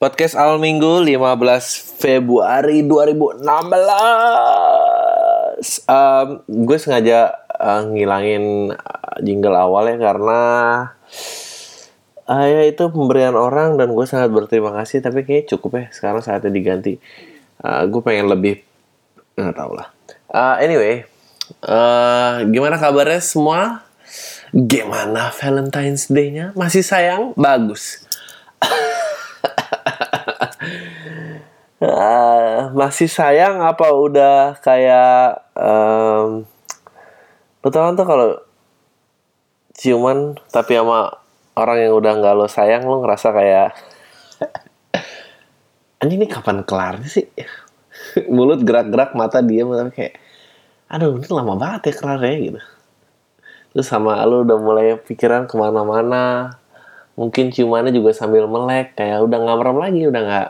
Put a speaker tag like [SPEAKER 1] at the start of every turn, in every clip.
[SPEAKER 1] Podcast awal minggu 15 Februari 2016. Um, gue sengaja uh, ngilangin uh, jingle awalnya karena uh, ya itu pemberian orang dan gue sangat berterima kasih tapi kayaknya cukup ya sekarang saatnya diganti. Uh, gue pengen lebih nggak tau lah. Uh, anyway, uh, gimana kabarnya semua? Gimana Valentine's Day-nya? Masih sayang? Bagus. Uh, masih sayang apa udah kayak um, kan tuh kalau ciuman tapi sama orang yang udah nggak lo sayang lo ngerasa kayak anjing ini kapan kelarnya sih? Mulut gerak-gerak mata diam tapi kayak aduh ini lama banget ya kelarnya gitu. Terus sama lo udah mulai pikiran ke mana-mana mungkin ciumannya juga sambil melek kayak udah nggak merem lagi udah nggak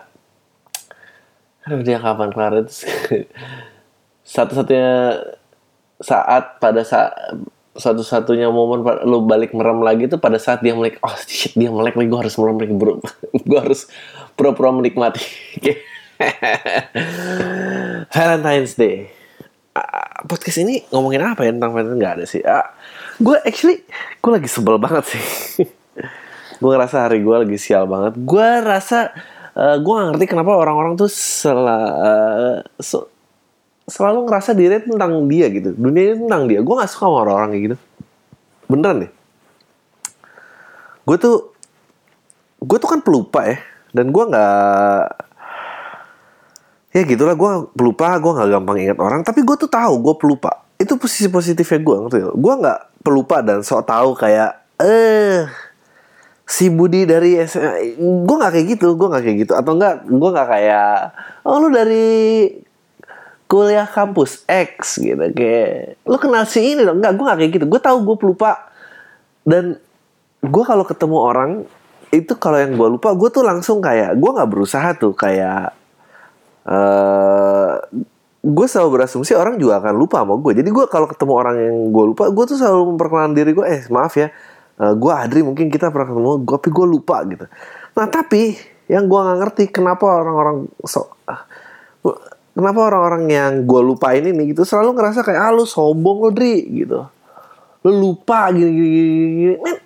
[SPEAKER 1] aduh dia kapan kelar satu-satunya saat pada saat satu-satunya momen lu balik merem lagi itu pada saat dia melek oh shit dia melek lagi gue harus merem lagi bro. Gue harus pura-pura menikmati. Valentine's Day. Podcast ini ngomongin apa ya tentang Valentine's nggak ada sih. Uh, gue actually gue lagi sebel banget sih. Gue ngerasa hari gue lagi sial banget. Gue rasa uh, gue gak ngerti kenapa orang-orang tuh sel uh, so, selalu ngerasa diri tentang dia gitu. Dunia ini tentang dia. Gue gak suka sama orang-orang kayak gitu. Beneran deh. Gue tuh gue tuh kan pelupa ya. Dan gue nggak ya gitulah gue pelupa gue nggak gampang ingat orang. Tapi gue tuh tahu gue pelupa. Itu posisi positifnya gue ngerti gue nggak pelupa dan sok tahu kayak eh si Budi dari SMA gue nggak kayak gitu gue nggak kayak gitu. Atau enggak gue nggak kayak oh lu dari kuliah kampus X gitu kayak lu kenal si ini dong. Nggak gue nggak kayak gitu. Gue tahu gue pelupa. Dan gue kalau ketemu orang itu kalau yang gue lupa gue tuh langsung kayak gue nggak berusaha tuh kayak uh, gue selalu berasumsi orang juga akan lupa sama gue jadi gue kalau ketemu orang yang gue lupa gue tuh selalu memperkenalkan diri gue eh maaf ya uh, gue Adri mungkin kita pernah ketemu gue tapi gue lupa gitu. Nah tapi yang gue nggak ngerti kenapa orang-orang so uh, kenapa orang-orang yang gue lupain ini gitu selalu ngerasa kayak ah lu sombong lo Dri gitu. Lu lupa gini gini, gini. Men,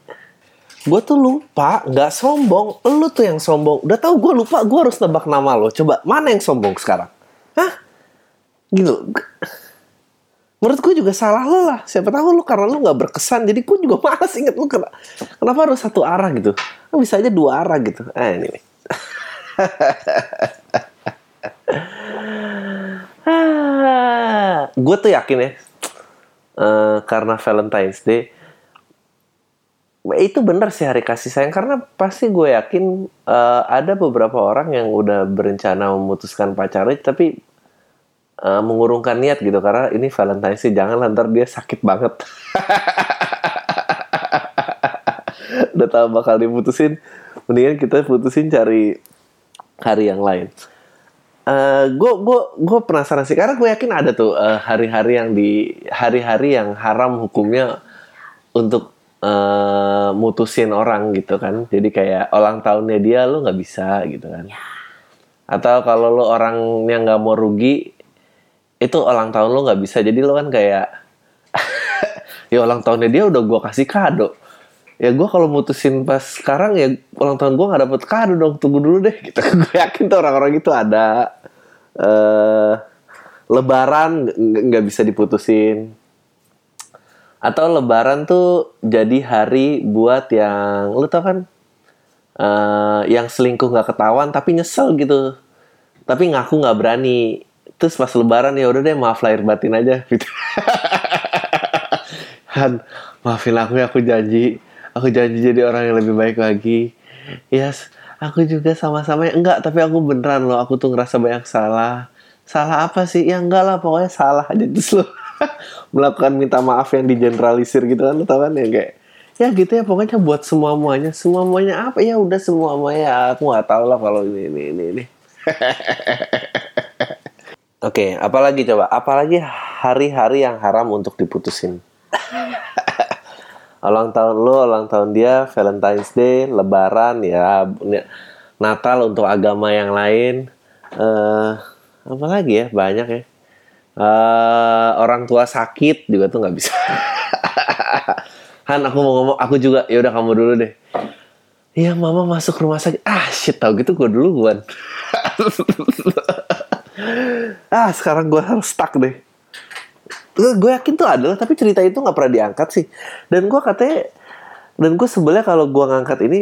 [SPEAKER 1] gue tuh lupa nggak sombong. Lu tuh yang sombong. Udah tau gue lupa gue harus tebak nama lo. Coba mana yang sombong sekarang? Hah? Gitu menurut gue juga salah lo lah. Siapa tahu lu karena lu nggak berkesan jadi gue juga malas inget lu kenapa, kenapa harus satu arah gitu? Kan bisa aja dua arah gitu. Eh ini nih gue tuh yakin ya uh, karena Valentine's Day itu benar sih hari kasih sayang. Karena pasti gue yakin uh, ada beberapa orang yang udah berencana memutuskan pacarnya tapi uh, mengurungkan niat gitu. Karena ini Valentine's Day jangan lantar dia sakit banget. Udah tahu bakal diputusin. Mendingan kita putusin cari hari yang lain. Gue uh, gue gue penasaran sih. Karena gue yakin ada tuh hari-hari uh, yang di hari-hari yang haram hukumnya untuk uh, mutusin orang gitu kan. Jadi kayak ulang tahunnya dia lo nggak bisa gitu kan. Ya. atau kalau lo orang yang nggak mau rugi itu ulang tahun lo nggak bisa. Jadi lo kan kayak ya ulang tahunnya dia udah gue kasih kado. Ya gue kalau mutusin pas sekarang ya ulang tahun gue nggak dapet kado dong. Tunggu dulu deh gitu. Gue yakin tuh orang-orang itu ada. Uh, lebaran nggak bisa diputusin. Atau lebaran tuh jadi hari buat yang lu tau kan? Uh, yang selingkuh nggak ketahuan tapi nyesel gitu. Tapi ngaku nggak berani terus pas lebaran ya udah deh maaf lahir batin aja gitu. Han maafin aku ya aku janji. Aku janji jadi orang yang lebih baik lagi. Yes aku juga sama-sama. Enggak tapi aku beneran loh aku tuh ngerasa banyak salah. Salah apa sih? Ya enggak lah pokoknya salah aja terus lo melakukan minta maaf yang digeneralisir gitu kan lo tau kan? Ya kayak ya gitu ya pokoknya buat semua muanya semua muanya apa? Ya udah semua muanya aku nggak tahu lah kalau ini ini ini, ini. Oke, okay, apalagi coba? Apalagi hari-hari yang haram untuk diputusin? ulang tahun lo, ulang tahun dia, Valentine's Day, Lebaran ya. Natal untuk agama yang lain eh apa lagi ya banyak ya eh orang tua sakit juga tuh nggak bisa Han aku mau ngomong aku juga ya udah kamu dulu deh Iya mama masuk rumah sakit ah shit tau gitu gue dulu gue ah sekarang gue harus stuck deh. Gue yakin tuh adalah tapi cerita itu nggak pernah diangkat sih. Dan gue katanya dan gue sebenarnya kalau gue ngangkat ini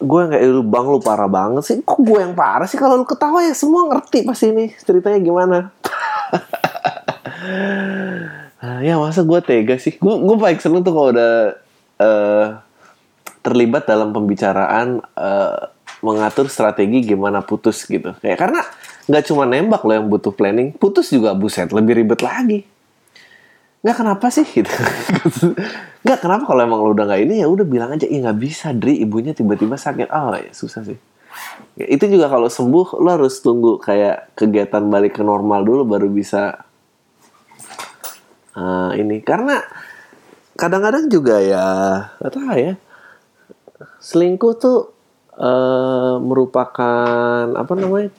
[SPEAKER 1] gue nggak lu bang lu parah banget sih. Kok gue yang parah sih? Kalau lu ketawa ya semua ngerti pasti ini ceritanya gimana. Ah, ya masa gue tega sih. Gue gue paling seneng tuh kalau udah eh, terlibat dalam pembicaraan eh, mengatur strategi gimana putus gitu. Kayak karena nggak cuma nembak lo yang butuh planning. Putus juga buset lebih ribet lagi. Nggak kenapa sih? Gitu. Nggak kenapa kalau emang lo udah nggak ini ya udah bilang aja iya nggak bisa Dri ibunya tiba-tiba sakit. Oh ya susah sih. Ya, itu juga kalau sembuh lo harus tunggu kayak kegiatan balik ke normal dulu baru bisa eh, ini. Karena kadang-kadang juga ya nggak ya selingkuh tuh eh, merupakan apa namanya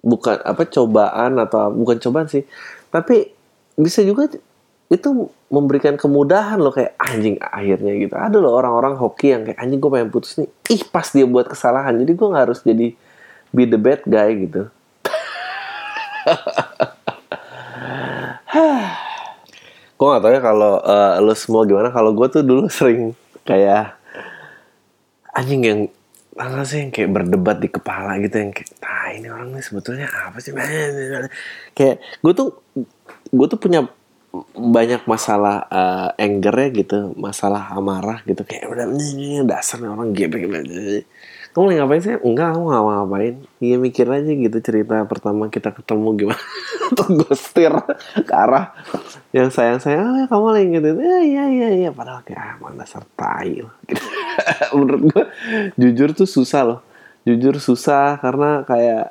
[SPEAKER 1] bukan apa cobaan atau bukan cobaan sih. Tapi bisa juga itu memberikan kemudahan loh kayak anjing akhirnya gitu. Ada loh orang-orang hoki yang kayak anjing gue pengen putus nih. Ih pas dia buat kesalahan. Jadi gue nggak harus jadi be the bad guy gitu. Gue gak tau ya kalau eh, lo semua gimana. Kalau gue tuh dulu sering kayak anjing yang apa sih yang kayak berdebat di kepala gitu yang kayak nah ini orang nih sebetulnya apa sih? Kayak gue tuh gue tuh punya banyak masalah uh, anger ya gitu masalah amarah gitu kayak udah dasarnya orang gebek kamu lagi ngapain sih? Enggak kamu nggak ngapain iya mikir aja gitu cerita pertama kita ketemu gimana. Atau gue setir ke arah yang sayang sayang oh, ya kamu lagi gitu ya iya iya iya. Padahal kayak ah mana sertai gitu. menurut gue jujur tuh susah loh. Jujur susah karena kayak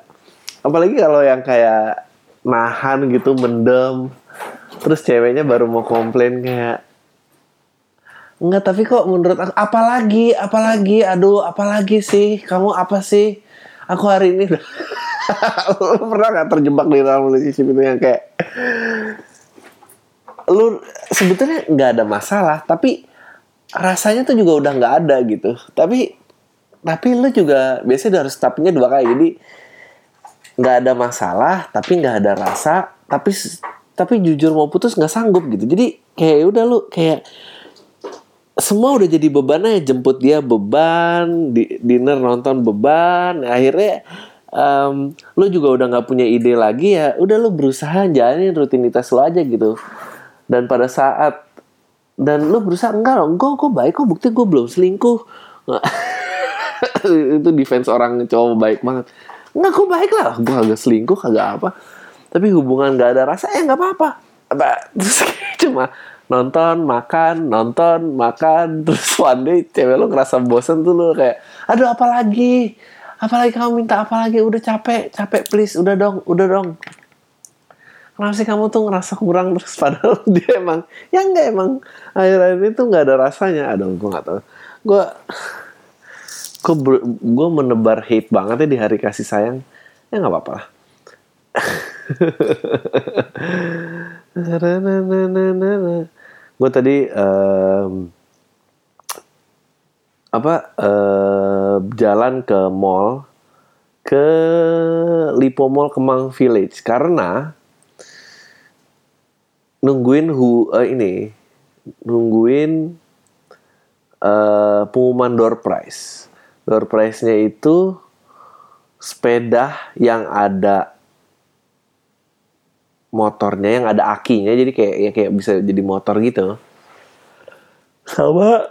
[SPEAKER 1] apalagi kalau yang kayak nahan gitu mendem. Terus ceweknya baru mau komplain kayak Enggak, tapi kok menurut aku apalagi, apalagi, aduh, apalagi sih? Kamu apa sih? Aku hari ini lu pernah gak terjebak di dalam relationship itu yang kayak lu sebetulnya nggak ada masalah, tapi rasanya tuh juga udah nggak ada gitu. Tapi tapi lu juga biasanya harus tapnya dua kali. Jadi nggak ada masalah, tapi nggak ada rasa, tapi tapi jujur mau putus nggak sanggup gitu. Jadi kayak udah lu kayak semua udah jadi beban aja. Jemput dia beban di, dinner nonton beban. Akhirnya um, lo juga udah nggak punya ide lagi ya udah lo berusaha jalanin rutinitas lo aja gitu. Dan pada saat dan lo berusaha enggak dong gue gue baik kok bukti gue belum selingkuh. Itu defense orang cowok baik banget. Enggak gue baik lah gue agak selingkuh agak apa. Tapi hubungan gak ada rasa eh nggak apa-apa. Terus cuma nonton makan nonton makan. Terus one day cewek lo ngerasa bosen tuh lo kayak aduh apalagi apalagi kamu minta? Apalagi udah capek capek please. Udah dong udah dong. Kenapa sih kamu tuh ngerasa kurang terus? Padahal dia emang ya enggak emang akhir-akhir itu nggak ada rasanya. Aduh gue nggak gue gue gue menebar hate banget ya di hari kasih sayang. Ya nggak apa-apa lah gue tadi um, apa uh, jalan ke mall ke Lipo Mall Kemang Village. Karena nungguin hu uh, ini nungguin uh, pengumuman door prize. Door prize-nya itu sepeda yang ada motornya yang ada akinya jadi kayak ya kayak bisa jadi motor gitu. Sama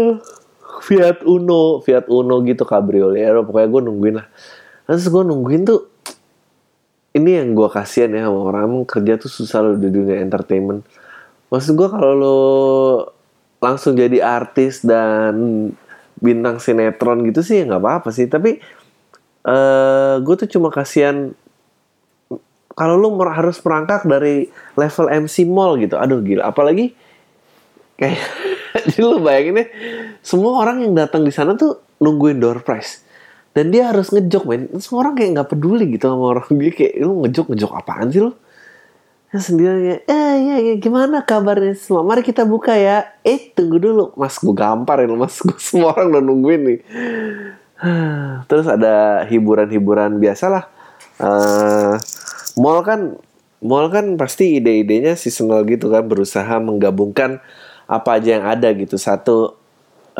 [SPEAKER 1] Fiat Uno Fiat Uno gitu kabriolet ya pokoknya gue nungguin lah. Terus gue nungguin tuh ini yang gue kasihan ya sama orang emang kerja tuh susah loh di dunia entertainment. Maksud gue kalau lo langsung jadi artis dan bintang sinetron gitu sih nggak apa-apa sih. Tapi uh, gue tuh cuma kasihan kalau lu harus merangkak dari level MC mall gitu aduh gila. Apalagi kayak jadi lu bayangin deh semua orang yang datang di sana tuh nungguin door prize. Dan dia harus ngejok men. Semua orang kayak nggak peduli gitu sama orang. Dia kayak lu ngejok ngejok apaan sih lu? Ya sendiri kayak eh ya, ya gimana kabarnya? Semua mari kita buka ya. Eh tunggu dulu. Mas gue gampar ya mas. Gue semua orang udah nungguin nih. Terus ada hiburan-hiburan biasalah uh, mall kan mall kan pasti ide-idenya seasonal gitu kan berusaha menggabungkan apa aja yang ada gitu satu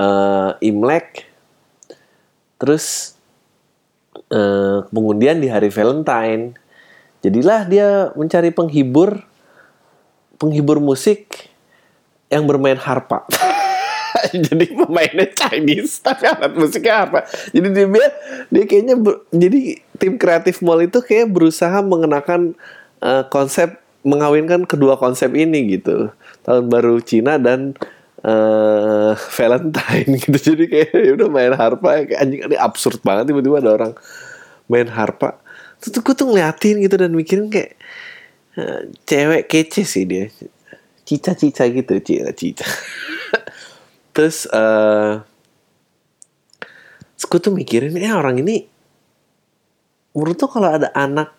[SPEAKER 1] uh, imlek terus uh, pengundian di hari Valentine Jadilah dia mencari penghibur penghibur musik yang bermain harpa. jadi pemainnya Chinese tapi alat musiknya harpa. Jadi dia dia kayaknya ber, jadi tim kreatif mall itu kayak berusaha mengenakan uh, konsep mengawinkan kedua konsep ini gitu. Tahun baru Cina dan uh, Valentine gitu. Jadi kayak ya udah main harpa kayak anjing ini absurd banget tiba-tiba ada orang main harpa Terus gue tuh ngeliatin gitu dan mikirin kayak uh, cewek kece sih dia. Cica-cica gitu, cica-cica. Terus uh, tuh mikirin ya orang ini menurut tuh kalau ada anak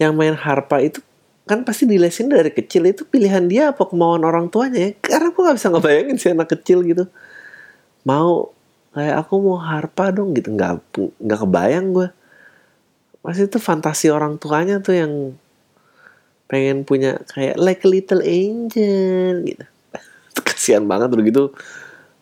[SPEAKER 1] yang main harpa itu kan pasti dilesin dari kecil itu pilihan dia apa kemauan orang tuanya ya? karena gue gak bisa ngebayangin sih anak kecil gitu mau kayak aku mau harpa dong gitu nggak nggak kebayang gue Pasti itu fantasi orang tuanya tuh yang pengen punya kayak like a little angel gitu. Kasihan banget udah gitu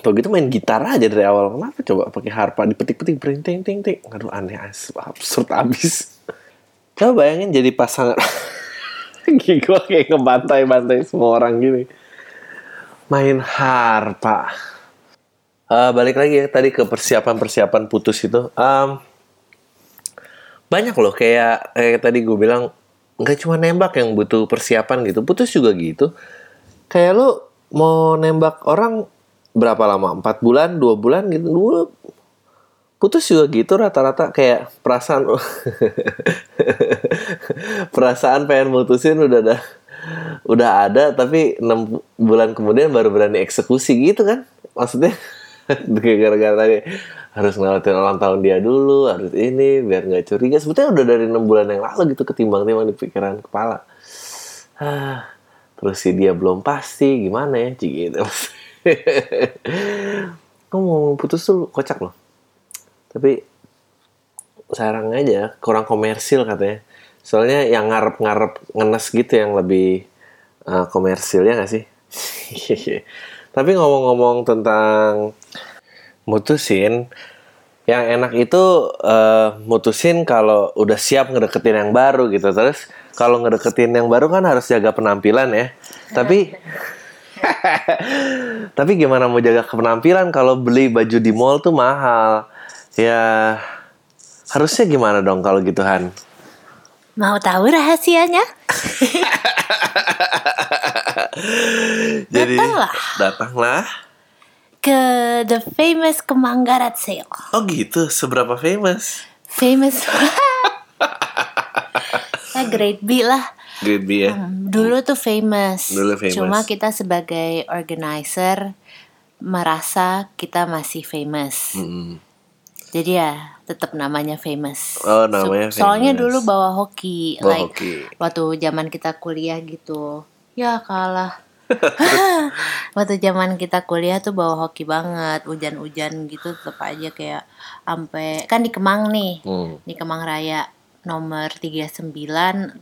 [SPEAKER 1] Tuh gitu main gitar aja dari awal. Kenapa coba pakai harpa dipetik-petik ting ting ting. Aduh aneh absurd abis. Coba bayangin jadi pasangan. Gue kayak ngebantai-bantai semua orang gini. Main harpa. Uh, balik lagi ya tadi ke persiapan-persiapan putus itu. Um, banyak loh kayak kayak tadi gue bilang nggak cuma nembak yang butuh persiapan gitu putus juga gitu. Kayak lu mau nembak orang berapa lama? Empat bulan dua bulan gitu. Dulu putus juga gitu rata-rata. Kayak perasaan perasaan pengen mutusin udah ada udah ada tapi enam bulan kemudian baru berani eksekusi gitu kan? Maksudnya gara-gara tadi harus ngelawatin ulang tahun dia dulu harus ini biar nggak curiga. Sebetulnya udah dari enam bulan yang lalu gitu ketimbang timbang di pikiran kepala. Ah, terus si dia belum pasti gimana ya gitu mau putus tuh kocak loh. Tapi sarang aja kurang komersil katanya. Soalnya yang ngarep-ngarep ngenes gitu yang lebih uh, komersil ya gak sih? Tapi ngomong-ngomong tentang mutusin yang enak itu uh, mutusin kalau udah siap ngedeketin yang baru gitu. Terus kalau ngedeketin yang baru kan harus jaga penampilan ya. Tapi tapi gimana mau jaga penampilan kalau beli baju di mall tuh mahal ya harusnya gimana dong kalau gitu Han
[SPEAKER 2] mau tahu rahasianya
[SPEAKER 1] jadi datanglah datanglah
[SPEAKER 2] ke the famous Kemanggarat sale.
[SPEAKER 1] Oh gitu, seberapa famous?
[SPEAKER 2] Famous. nah, grade B lah.
[SPEAKER 1] Grade B ya.
[SPEAKER 2] Hmm, dulu tuh famous.
[SPEAKER 1] Dulu famous.
[SPEAKER 2] Cuma kita sebagai organizer merasa kita masih famous. Hmm. Jadi ya tetap namanya famous.
[SPEAKER 1] Oh namanya
[SPEAKER 2] so, Soalnya dulu bawa hoki,
[SPEAKER 1] bawa
[SPEAKER 2] like
[SPEAKER 1] hoki.
[SPEAKER 2] waktu zaman kita kuliah gitu. Ya kalah waktu zaman kita kuliah tuh bawa hoki banget hujan-hujan gitu tetap aja kayak sampai kan di Kemang nih hmm. di Kemang Raya nomor 39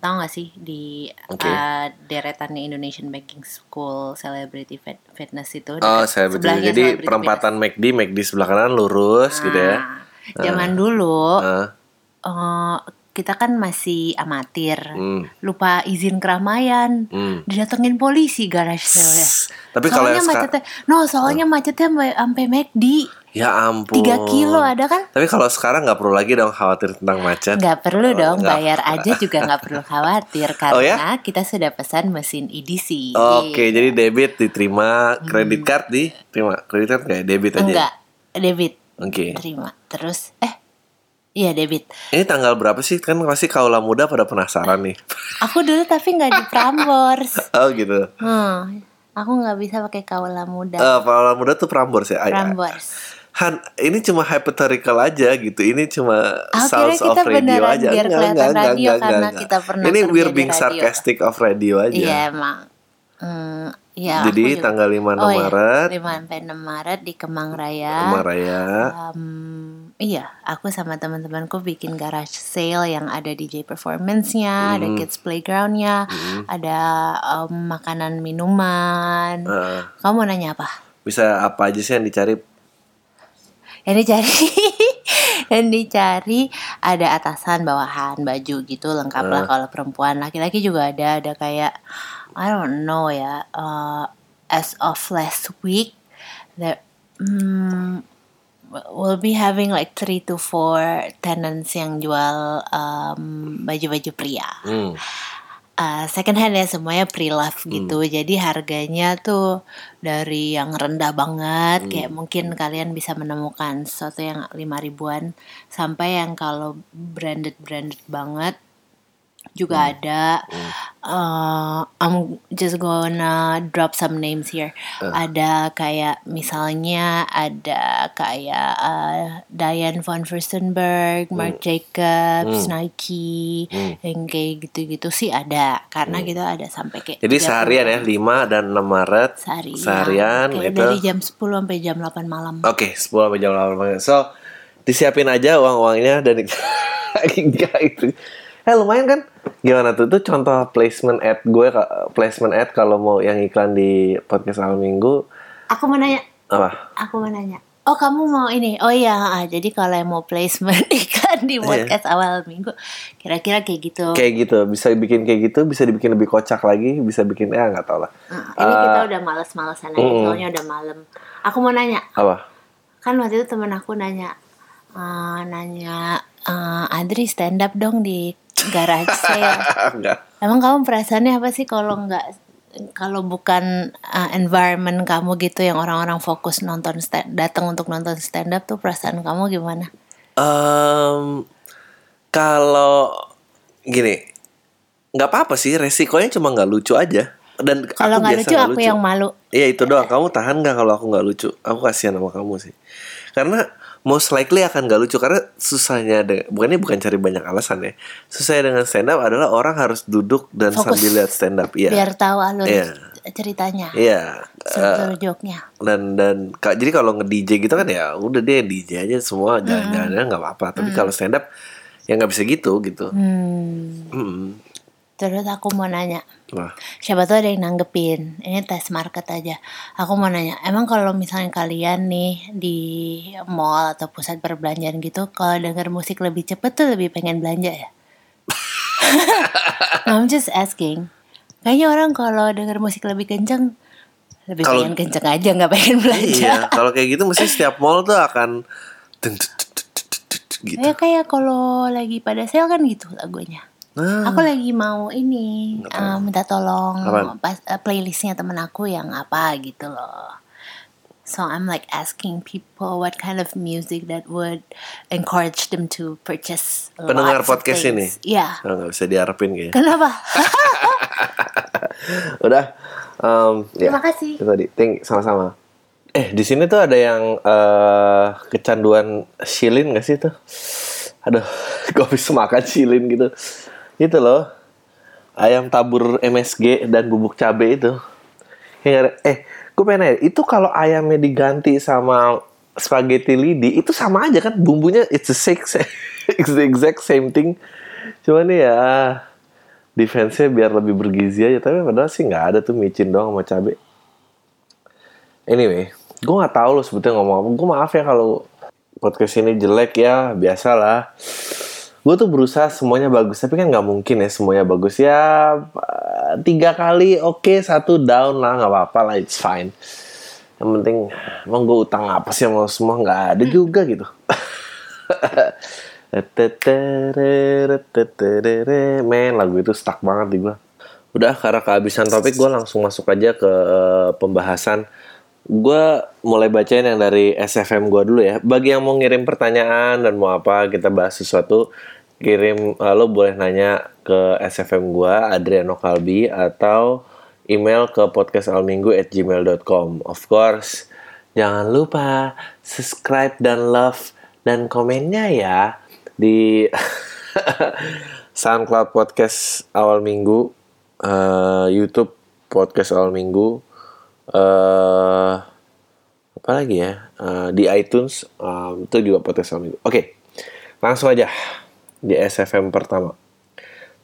[SPEAKER 2] tau gak sih di okay. uh, deretannya Indonesian Baking School Celebrity Fit Fitness itu
[SPEAKER 1] oh celebrity jadi perempatan McD McD sebelah kanan lurus nah, gitu ya
[SPEAKER 2] zaman uh. dulu uh. Uh, kita kan masih amatir, hmm. lupa izin keramaian, hmm. didatengin polisi garage sale ya.
[SPEAKER 1] Tapi kalau
[SPEAKER 2] macetnya, no soalnya oh. macetnya sampai McD.
[SPEAKER 1] Ya ampun.
[SPEAKER 2] 3 kilo ada kan?
[SPEAKER 1] Tapi kalau sekarang nggak perlu lagi dong khawatir tentang macet.
[SPEAKER 2] Nggak perlu dong,
[SPEAKER 1] nggak.
[SPEAKER 2] bayar aja juga nggak perlu khawatir karena
[SPEAKER 1] Oh ya?
[SPEAKER 2] kita sudah pesan mesin EDC.
[SPEAKER 1] Oke, jadi debit diterima, kredit card diterima. Kredit card nggak ya? Debit aja.
[SPEAKER 2] Hmm. Enggak, debit
[SPEAKER 1] Oke.
[SPEAKER 2] terima. Terus eh iya debit.
[SPEAKER 1] Ini tanggal berapa sih? Kan pasti kaula muda pada penasaran nih.
[SPEAKER 2] Aku dulu tapi nggak di Prambors.
[SPEAKER 1] oh gitu.
[SPEAKER 2] Hmm, aku nggak bisa pakai kaula muda.
[SPEAKER 1] Eh, kaula muda tuh Prambors ya. Ay-
[SPEAKER 2] Prambors.
[SPEAKER 1] Han, ini cuma hypothetical aja gitu. Ini cuma
[SPEAKER 2] Ah,
[SPEAKER 1] sounds
[SPEAKER 2] kita
[SPEAKER 1] of radio aja.
[SPEAKER 2] biar kelihatan radio karena kita pernah
[SPEAKER 1] Ini
[SPEAKER 2] kerja
[SPEAKER 1] we're being
[SPEAKER 2] radio.
[SPEAKER 1] sarcastic of radio aja.
[SPEAKER 2] Iya emang. Hmm, iya.
[SPEAKER 1] Jadi tanggal 5
[SPEAKER 2] Oh, iya.
[SPEAKER 1] Maret,
[SPEAKER 2] 5 sampai 6 Maret di Kemang Raya.
[SPEAKER 1] Kemang Raya.
[SPEAKER 2] Um, iya, aku sama teman-temanku bikin garage sale yang ada DJ performance-nya, ada
[SPEAKER 1] Hmm.
[SPEAKER 2] kids playground-nya, ada um, makanan minuman.
[SPEAKER 1] Eh,
[SPEAKER 2] Kamu mau nanya apa?
[SPEAKER 1] bisa apa aja sih yang dicari?
[SPEAKER 2] Yang dicari, yang dicari ada atasan, bawahan, baju gitu lengkap lah
[SPEAKER 1] Eh.
[SPEAKER 2] kalau perempuan. Laki-laki juga ada, ada kayak I don't know ya. uh, as of last week, there hmm, we'll be having like three to four tenants yang jual um, baju-baju pria.
[SPEAKER 1] Hmm.
[SPEAKER 2] Uh, second hand ya semuanya pre-love gitu. Jadi harganya tuh dari yang rendah banget kayak mungkin kalian bisa menemukan sesuatu yang lima ribuan sampai yang kalau branded branded banget juga ada. Uh, I'm just gonna drop some names here. Ada kayak misalnya ada kayak uh, Diane von Furstenberg, Marc Jacobs, Nike, yang kayak gitu-gitu sih ada. Karena kita ada sampai kayak
[SPEAKER 1] Jadi
[SPEAKER 2] 30
[SPEAKER 1] seharian ya 5 dan 6 Maret
[SPEAKER 2] seharian.
[SPEAKER 1] Seharian
[SPEAKER 2] Kayak
[SPEAKER 1] itu.
[SPEAKER 2] dari jam 10 sampai jam 8 malam.
[SPEAKER 1] Oke, 10 sampai jam 8 pagi. So, disiapin aja uang-uangnya dan enggak itu. Eh lumayan kan? Gimana tuh? Itu contoh placement ad gue placement ad kalau mau yang iklan di podcast awal minggu
[SPEAKER 2] Aku mau nanya,
[SPEAKER 1] apa?
[SPEAKER 2] aku mau nanya. Oh kamu mau ini? Oh iya, ah, jadi kalau yang mau placement iklan di podcast awal minggu, kira-kira kayak gitu.
[SPEAKER 1] Kayak gitu, bisa bikin kayak gitu, bisa dibikin lebih kocak lagi, bisa bikin ya nggak tau lah.
[SPEAKER 2] Ah, ini kita udah males-malesan aja, soalnya udah malam. Aku mau nanya,
[SPEAKER 1] Apa?
[SPEAKER 2] kan waktu itu temen aku nanya, eh, nanya, eh, Adri stand up dong di garage sale.
[SPEAKER 1] Enggak.
[SPEAKER 2] Emang kamu perasaannya apa sih kalau nggak kalau bukan uh, environment kamu gitu yang orang-orang fokus nonton stand datang untuk nonton stand up tuh perasaan kamu gimana?
[SPEAKER 1] Em, kalau gini, nggak apa-apa sih, resikonya cuma nggak lucu aja. Dan
[SPEAKER 2] Kalau nggak lucu
[SPEAKER 1] nggak
[SPEAKER 2] aku yang malu.
[SPEAKER 1] Iya itu doang. Kamu tahan nggak kalau aku nggak lucu? Aku kasihan sama kamu sih. Karena most likely akan nggak lucu karena susahnya de- bukannya bukan cari banyak alasan ya. Susahnya dengan stand up adalah orang harus duduk dan
[SPEAKER 2] Fokus.
[SPEAKER 1] sambil lihat stand up. Iya.
[SPEAKER 2] Biar tahu alur
[SPEAKER 1] Iya.
[SPEAKER 2] ceritanya,
[SPEAKER 1] Iya.
[SPEAKER 2] struktur joke-nya.
[SPEAKER 1] dan dan ka- jadi kalau nge DJ gitu kan ya udah deh DJ aja semua jalan-jalan nggak apa-apa. Tapi kalau stand up ya nggak bisa gitu gitu.
[SPEAKER 2] Hmm.
[SPEAKER 1] Mm-mm.
[SPEAKER 2] Terus aku mau nanya,
[SPEAKER 1] Wah.
[SPEAKER 2] siapa tuh ada yang nanggepin? Ini tes market aja. Aku mau nanya emang kalau misalnya kalian nih di mall atau pusat perbelanjaan gitu kalau denger musik lebih cepet tuh lebih pengen belanja ya? I'm just asking. Kayaknya orang kalau denger musik lebih kenceng lebih
[SPEAKER 1] Kalau-
[SPEAKER 2] pengen kenceng aja nggak pengen belanja.
[SPEAKER 1] Iya, kalau kayak gitu mesti setiap mall tuh akan deng, gitu.
[SPEAKER 2] ya kayak kalau lagi pada sale kan gitu lagunya
[SPEAKER 1] Nah,
[SPEAKER 2] Aku lagi mau ini eh, minta tolong pas, eh, playlistnya temen aku yang apa gitu loh. So I'm like asking people what kind of music that would encourage them to purchase.
[SPEAKER 1] Pendengar
[SPEAKER 2] of
[SPEAKER 1] podcast
[SPEAKER 2] things.
[SPEAKER 1] ini?
[SPEAKER 2] Iya.
[SPEAKER 1] oh, nggak bisa diharapin kayaknya.
[SPEAKER 2] Kenapa?
[SPEAKER 1] Udah. em, ya.
[SPEAKER 2] Terima kasih.
[SPEAKER 1] Itu tadi. Thank, sama-sama. Eh, di sini tuh ada yang eh kecanduan shilin gak sih tuh? Aduh, gue bisa makan shilin gitu. Gitu loh. Ayam tabur MSG dan bubuk cabe itu. Eh, gue pengen nanya, itu kalau ayamnya diganti sama spaghetti lidi, itu sama aja kan? Bumbunya it's the same, it's the exact same thing. Cuman ya, defense-nya biar lebih bergizi aja. Tapi padahal sih nggak ada tuh micin doang sama cabe. Anyway, gue nggak tahu lo sebetulnya ngomong apa. Gue maaf ya kalau podcast ini jelek ya, biasalah. Gue tuh berusaha semuanya bagus, tapi kan nggak mungkin ya semuanya bagus. Ya. eh, Tiga kali oke, satu down lah, nggak apa-apa lah, it's fine. yang penting emang gue utang apa sih lo semua? Nggak ada juga gitu. Men lagu itu stuck banget di gue udah karena kehabisan topik gue langsung masuk aja ke eh, pembahasan. Gue mulai bacain yang dari SFM gue dulu ya. Bagi yang mau ngirim pertanyaan dan mau apa kita bahas sesuatu kirim eh, lo boleh nanya ke SFM gue Adriano Kalbi atau email ke podcastalminggu at gmail.com of course jangan lupa subscribe dan love dan komennya ya di SoundCloud podcast awal minggu eh, YouTube podcast awal minggu eh apa lagi ya? Eh, di iTunes eh, itu juga podcast awal minggu. Oke langsung aja di SFM pertama.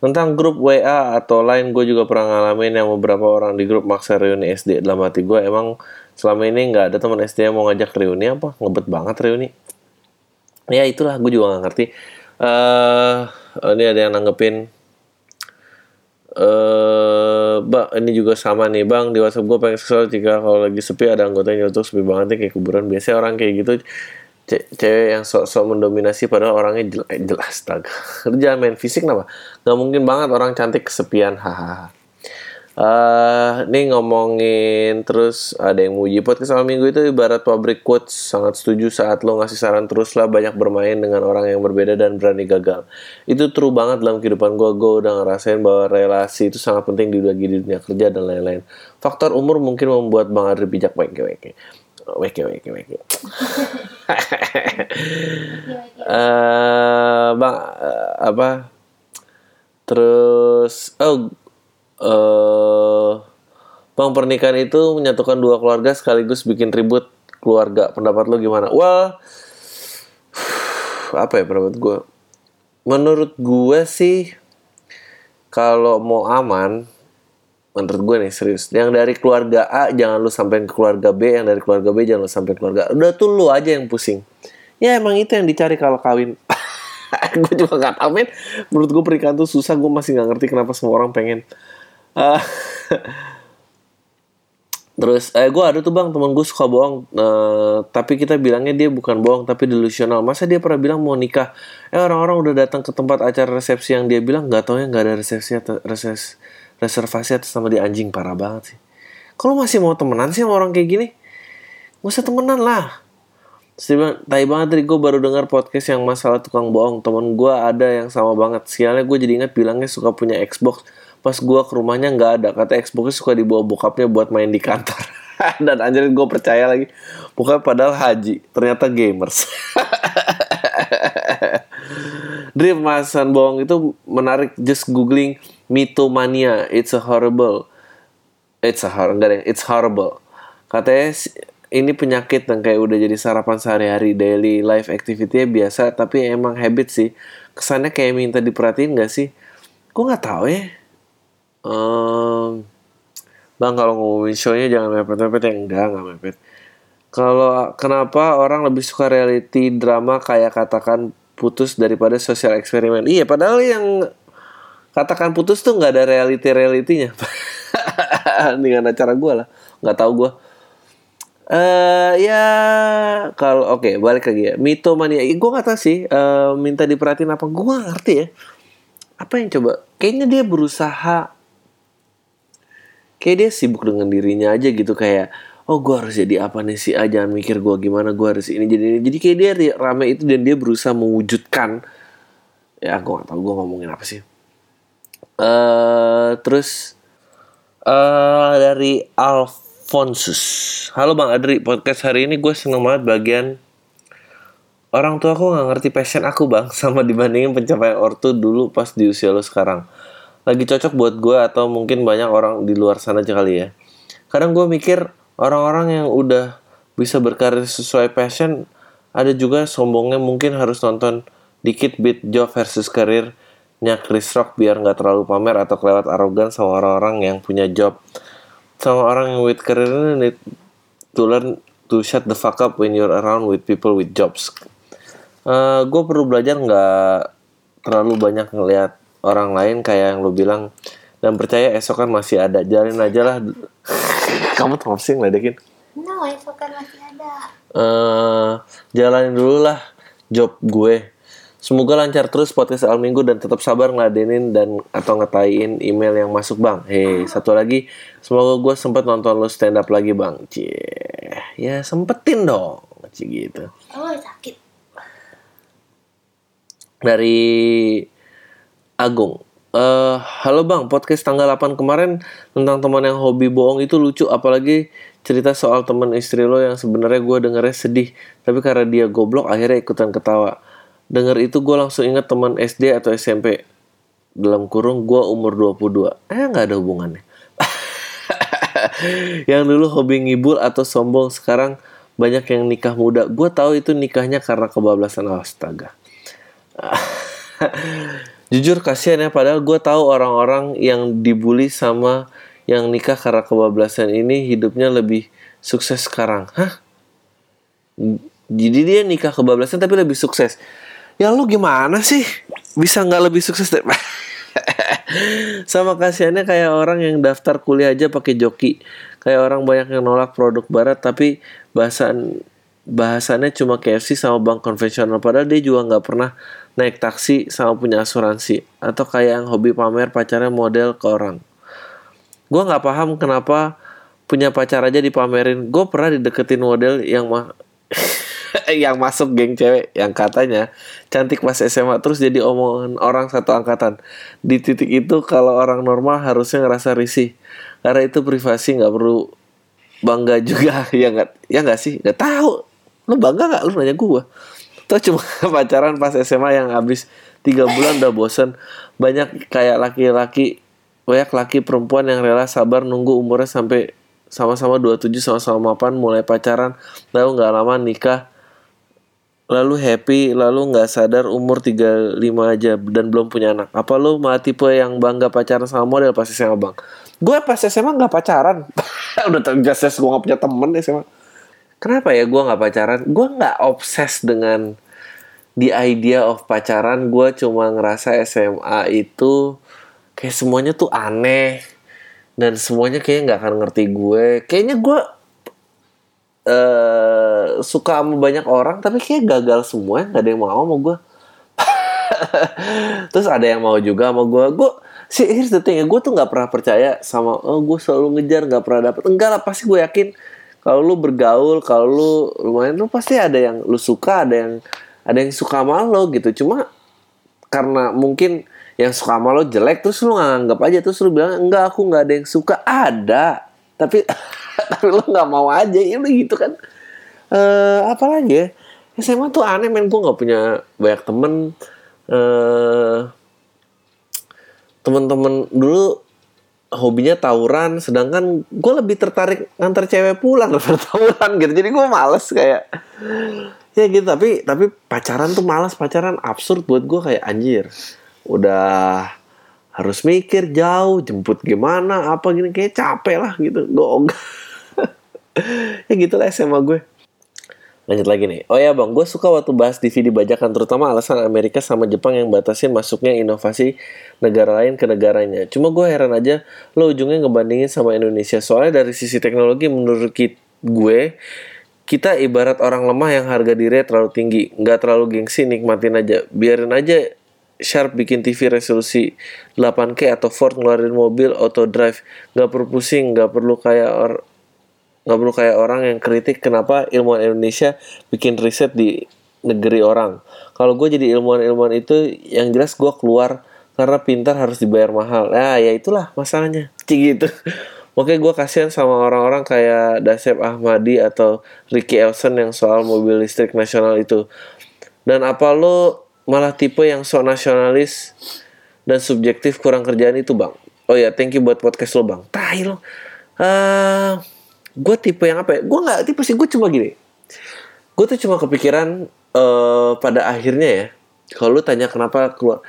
[SPEAKER 1] Tentang grup WA atau lain gue juga pernah ngalamin yang beberapa orang di grup maksa reuni SD dalam hati gue emang selama ini nggak ada teman SD yang mau ngajak reuni apa? Ngebet banget reuni. Ya itulah gue juga gak ngerti. Eh ini ada yang nanggepin eh bang ini juga sama nih bang. Di WhatsApp gue pengen kesel jika kalau lagi sepi ada anggota yang nyelotok sepi banget nih kayak kuburan. Biasanya orang kayak gitu ce- cewek yang sok-sok mendominasi padahal orangnya jel- eh, jelas tag jangan main fisik nama nggak mungkin banget orang cantik kesepian hahaha. Eh ini ngomongin terus ada yang muji podcast awal minggu itu ibarat pabrik quotes. Sangat setuju saat lo ngasih saran terus lah banyak bermain dengan orang yang berbeda dan berani gagal. Itu true banget dalam kehidupan gue gue udah ngerasain bahwa relasi itu sangat penting di bagi di dunia kerja dan lain-lain. Faktor umur mungkin membuat bang Adri bijak weke weke weke weke. Weke eh bang eh, apa? Terus oh eh bang pernikahan itu menyatukan dua keluarga sekaligus bikin ribut keluarga. Pendapat lo gimana? Well apa ya pendapat gue menurut gue sih kalau mau aman menurut gue nih serius. Yang dari keluarga A jangan lu sampein ke keluarga B. Yang dari keluarga B jangan lu sampein ke keluarga A. udah tuh lu aja yang pusing. Ya emang itu yang dicari kalau kawin. Gue juga gak tau men. Menurut gue pernikahan tuh susah. Gue masih gak ngerti kenapa semua orang pengen. Ah, terus eh gue ada tuh bang. Temen gue suka bohong. Eh, tapi kita bilangnya dia bukan bohong tapi delusional. Masa dia pernah bilang mau nikah? Eh orang-orang udah datang ke tempat acara resepsi yang dia bilang. Nggak tau ya nggak ada resepsi atau reses, reservasi atas sama dia anjing parah banget sih kalau masih mau temenan sih sama orang kayak gini gak usah temenan lah Terus banget tadi gue baru dengar podcast yang masalah tukang bohong. Temen gue ada yang sama banget. Sialnya gue jadi ingat bilangnya suka punya Xbox. Pas gue ke rumahnya nggak ada. Kata Xboxnya suka dibawa bokapnya buat main di kantor. Dan anjir gue percaya lagi. Bukan padahal haji. Ternyata gamers. Dream masan bohong itu menarik. Just googling mitomania. It's a horrible. It's a horror. Enggak deh. It's horrible. Katanya ini penyakit yang kayak udah jadi sarapan sehari-hari daily life activity biasa tapi emang habit sih kesannya kayak minta diperhatiin gak sih gue nggak tahu ya Ehm, bang kalau ngomongin shownya jangan mepet-mepet ya enggak nggak mepet kalau kenapa orang lebih suka reality drama kayak katakan putus daripada sosial eksperimen iya padahal yang katakan putus tuh nggak ada reality realitinya dengan acara gue lah. Nggak tahu gue eh ya kalau oke balik lagi ya. Mitomania. Gue nggak tahu sih eh, minta diperhatiin apa. Gue ngerti ya. Apa yang coba? Kayaknya dia berusaha. Kayak dia sibuk dengan dirinya aja gitu kayak oh gue harus jadi apa nih sih? Ah mikir gue gimana gue harus ini jadi ini. Jadi kayak dia rame itu dan dia berusaha mewujudkan. Ya gue gak tahu gue ngomongin apa sih eh terus eh dari Alfonsus halo bang Adri. Podcast hari ini gue seneng banget bagian Orang tua aku nggak ngerti passion aku bang Sama dibandingin pencapaian ortu dulu pas di usia lo sekarang. Lagi cocok buat gue atau mungkin banyak orang di luar sana aja kali ya. Kadang gue mikir orang-orang yang udah bisa berkarir sesuai passion Ada juga sombongnya mungkin harus nonton dikit beat job versus karirnya Chris Rock Biar nggak terlalu pamer atau kelewat arogan sama orang-orang yang punya job. Sama orang yang with career ini need to learn to shut the fuck up when you're around with people with jobs. Gue perlu belajar nggak terlalu banyak ngelihat orang lain kayak yang lo bilang. Dan percaya esok kan masih ada. Jalin aja lah. Kamu tuh sih ngeledekin.
[SPEAKER 2] No, No, esok kan masih ada.
[SPEAKER 1] eh jalanin dulu lah job gue. Semoga lancar terus podcast Al Minggu dan tetap sabar ngeladenin dan atau ngetain email yang masuk bang. Hei, satu lagi, semoga gue sempet nonton lo stand up lagi bang. Cie, ya sempetin dong, Cie gitu.
[SPEAKER 2] Oh, sakit.
[SPEAKER 1] Dari Agung. Eh, halo bang, podcast tanggal 8 kemarin tentang teman yang hobi bohong itu lucu, apalagi cerita soal temen istri lo yang sebenarnya gue dengernya sedih, tapi karena dia goblok akhirnya ikutan ketawa. Denger itu gue langsung inget teman SD atau SMP. Dalam kurung gue umur 22. Eh nggak ada hubungannya. yang dulu hobi ngibul atau sombong sekarang banyak yang nikah muda. Gue tahu itu nikahnya karena kebablasan astaga. Jujur kasihan ya padahal gue tahu orang-orang yang dibully sama yang nikah karena kebablasan ini hidupnya lebih sukses sekarang. Hah? Jadi dia nikah kebablasan tapi lebih sukses. Ya lu gimana sih? Bisa nggak lebih sukses dari sama kasihannya kayak orang yang daftar kuliah aja pakai joki. Kayak orang banyak yang nolak produk barat tapi bahasan bahasannya cuma KFC sama bank konvensional padahal dia juga nggak pernah naik taksi sama punya asuransi atau kayak yang hobi pamer pacarnya model ke orang. Gue nggak paham kenapa punya pacar aja dipamerin. Gue pernah dideketin model yang mah yang masuk geng cewek yang katanya cantik pas SMA terus jadi omongan orang satu angkatan. Di titik itu kalau orang normal harusnya ngerasa risih. Karena itu privasi nggak perlu bangga juga. Ya nggak ya nggak sih? Nggak tahu. Lu bangga nggak? Lu nanya gue Tuh cuma pacaran pas SMA yang habis tiga bulan udah bosen. Banyak kayak laki-laki banyak laki perempuan yang rela sabar nunggu umurnya sampai sama-sama 27 sama-sama mapan mulai pacaran. Lalu nggak lama nikah lalu happy lalu nggak sadar umur 35 aja dan belum punya anak. Apa lu malah tipe yang bangga pacaran sama model pas SMA bang? Gue pas SMA nggak pacaran. Udah terjelas gue nggak punya temen SMA kenapa ya gue nggak pacaran? Gue nggak obses dengan the idea of pacaran. Gue cuma ngerasa SMA itu kayak semuanya tuh aneh. Dan semuanya kayaknya nggak akan ngerti gue. Kayaknya gue eh suka sama banyak orang tapi kayak gagal semua nggak ada yang mau sama gue terus ada yang mau juga sama gue gue sih here's the thing ya gue tuh nggak pernah percaya sama oh gue selalu ngejar nggak pernah dapet. Enggak lah pasti gue yakin kalau lu bergaul kalau lu lumayan lu pasti ada yang lu suka ada yang ada yang suka sama lo gitu. Cuma karena mungkin yang suka sama lo jelek terus lu nganggap aja terus lu bilang enggak aku nggak ada yang suka. Ada tapi tapi lu nggak mau aja ya udah gitu kan. Eh apa lagi ya? SMA tuh aneh men. Gue nggak punya banyak temen. Eh temen-temen dulu hobinya tawuran sedangkan gue lebih tertarik nganter cewek pulang daripada tawuran gitu. Jadi gue males kayak ya gitu. Tapi tapi pacaran tuh malas pacaran absurd buat gue kayak anjir udah harus mikir jauh jemput gimana apa gini. Kayak capek lah gitu gue ogah ya gitulah SMA gue Lanjut lagi nih. Oh ya bang, gue suka waktu bahas DVD bajakan terutama alasan Amerika sama Jepang yang batasin masuknya inovasi negara lain ke negaranya. Cuma gue heran aja lo ujungnya ngebandingin sama Indonesia. Soalnya dari sisi teknologi menurut gue kita ibarat orang lemah yang harga diri terlalu tinggi, nggak terlalu gengsi, nikmatin aja, biarin aja Sharp bikin TV resolusi 8K atau Ford ngeluarin mobil auto drive, nggak perlu pusing, nggak perlu kayak nggak perlu kayak orang yang kritik kenapa ilmuwan Indonesia bikin riset di negeri orang. Kalau gue jadi ilmuwan-ilmuwan itu yang jelas gue keluar karena pintar harus dibayar mahal. Nah ya itulah masalahnya. Cik gitu. Makanya gue kasihan sama orang-orang kayak Dasep Ahmadi atau Ricky Elson yang soal mobil listrik nasional itu. Dan apa lo malah tipe yang so nasionalis dan subjektif kurang kerjaan itu bang? Oh ya, thank you buat podcast lo bang. Tai lo. Eh, gue tipe yang apa ya? Gue nggak tipe sih. Gue cuma gini. Gue tuh cuma kepikiran eh pada akhirnya ya. Kalau lu tanya kenapa keluar,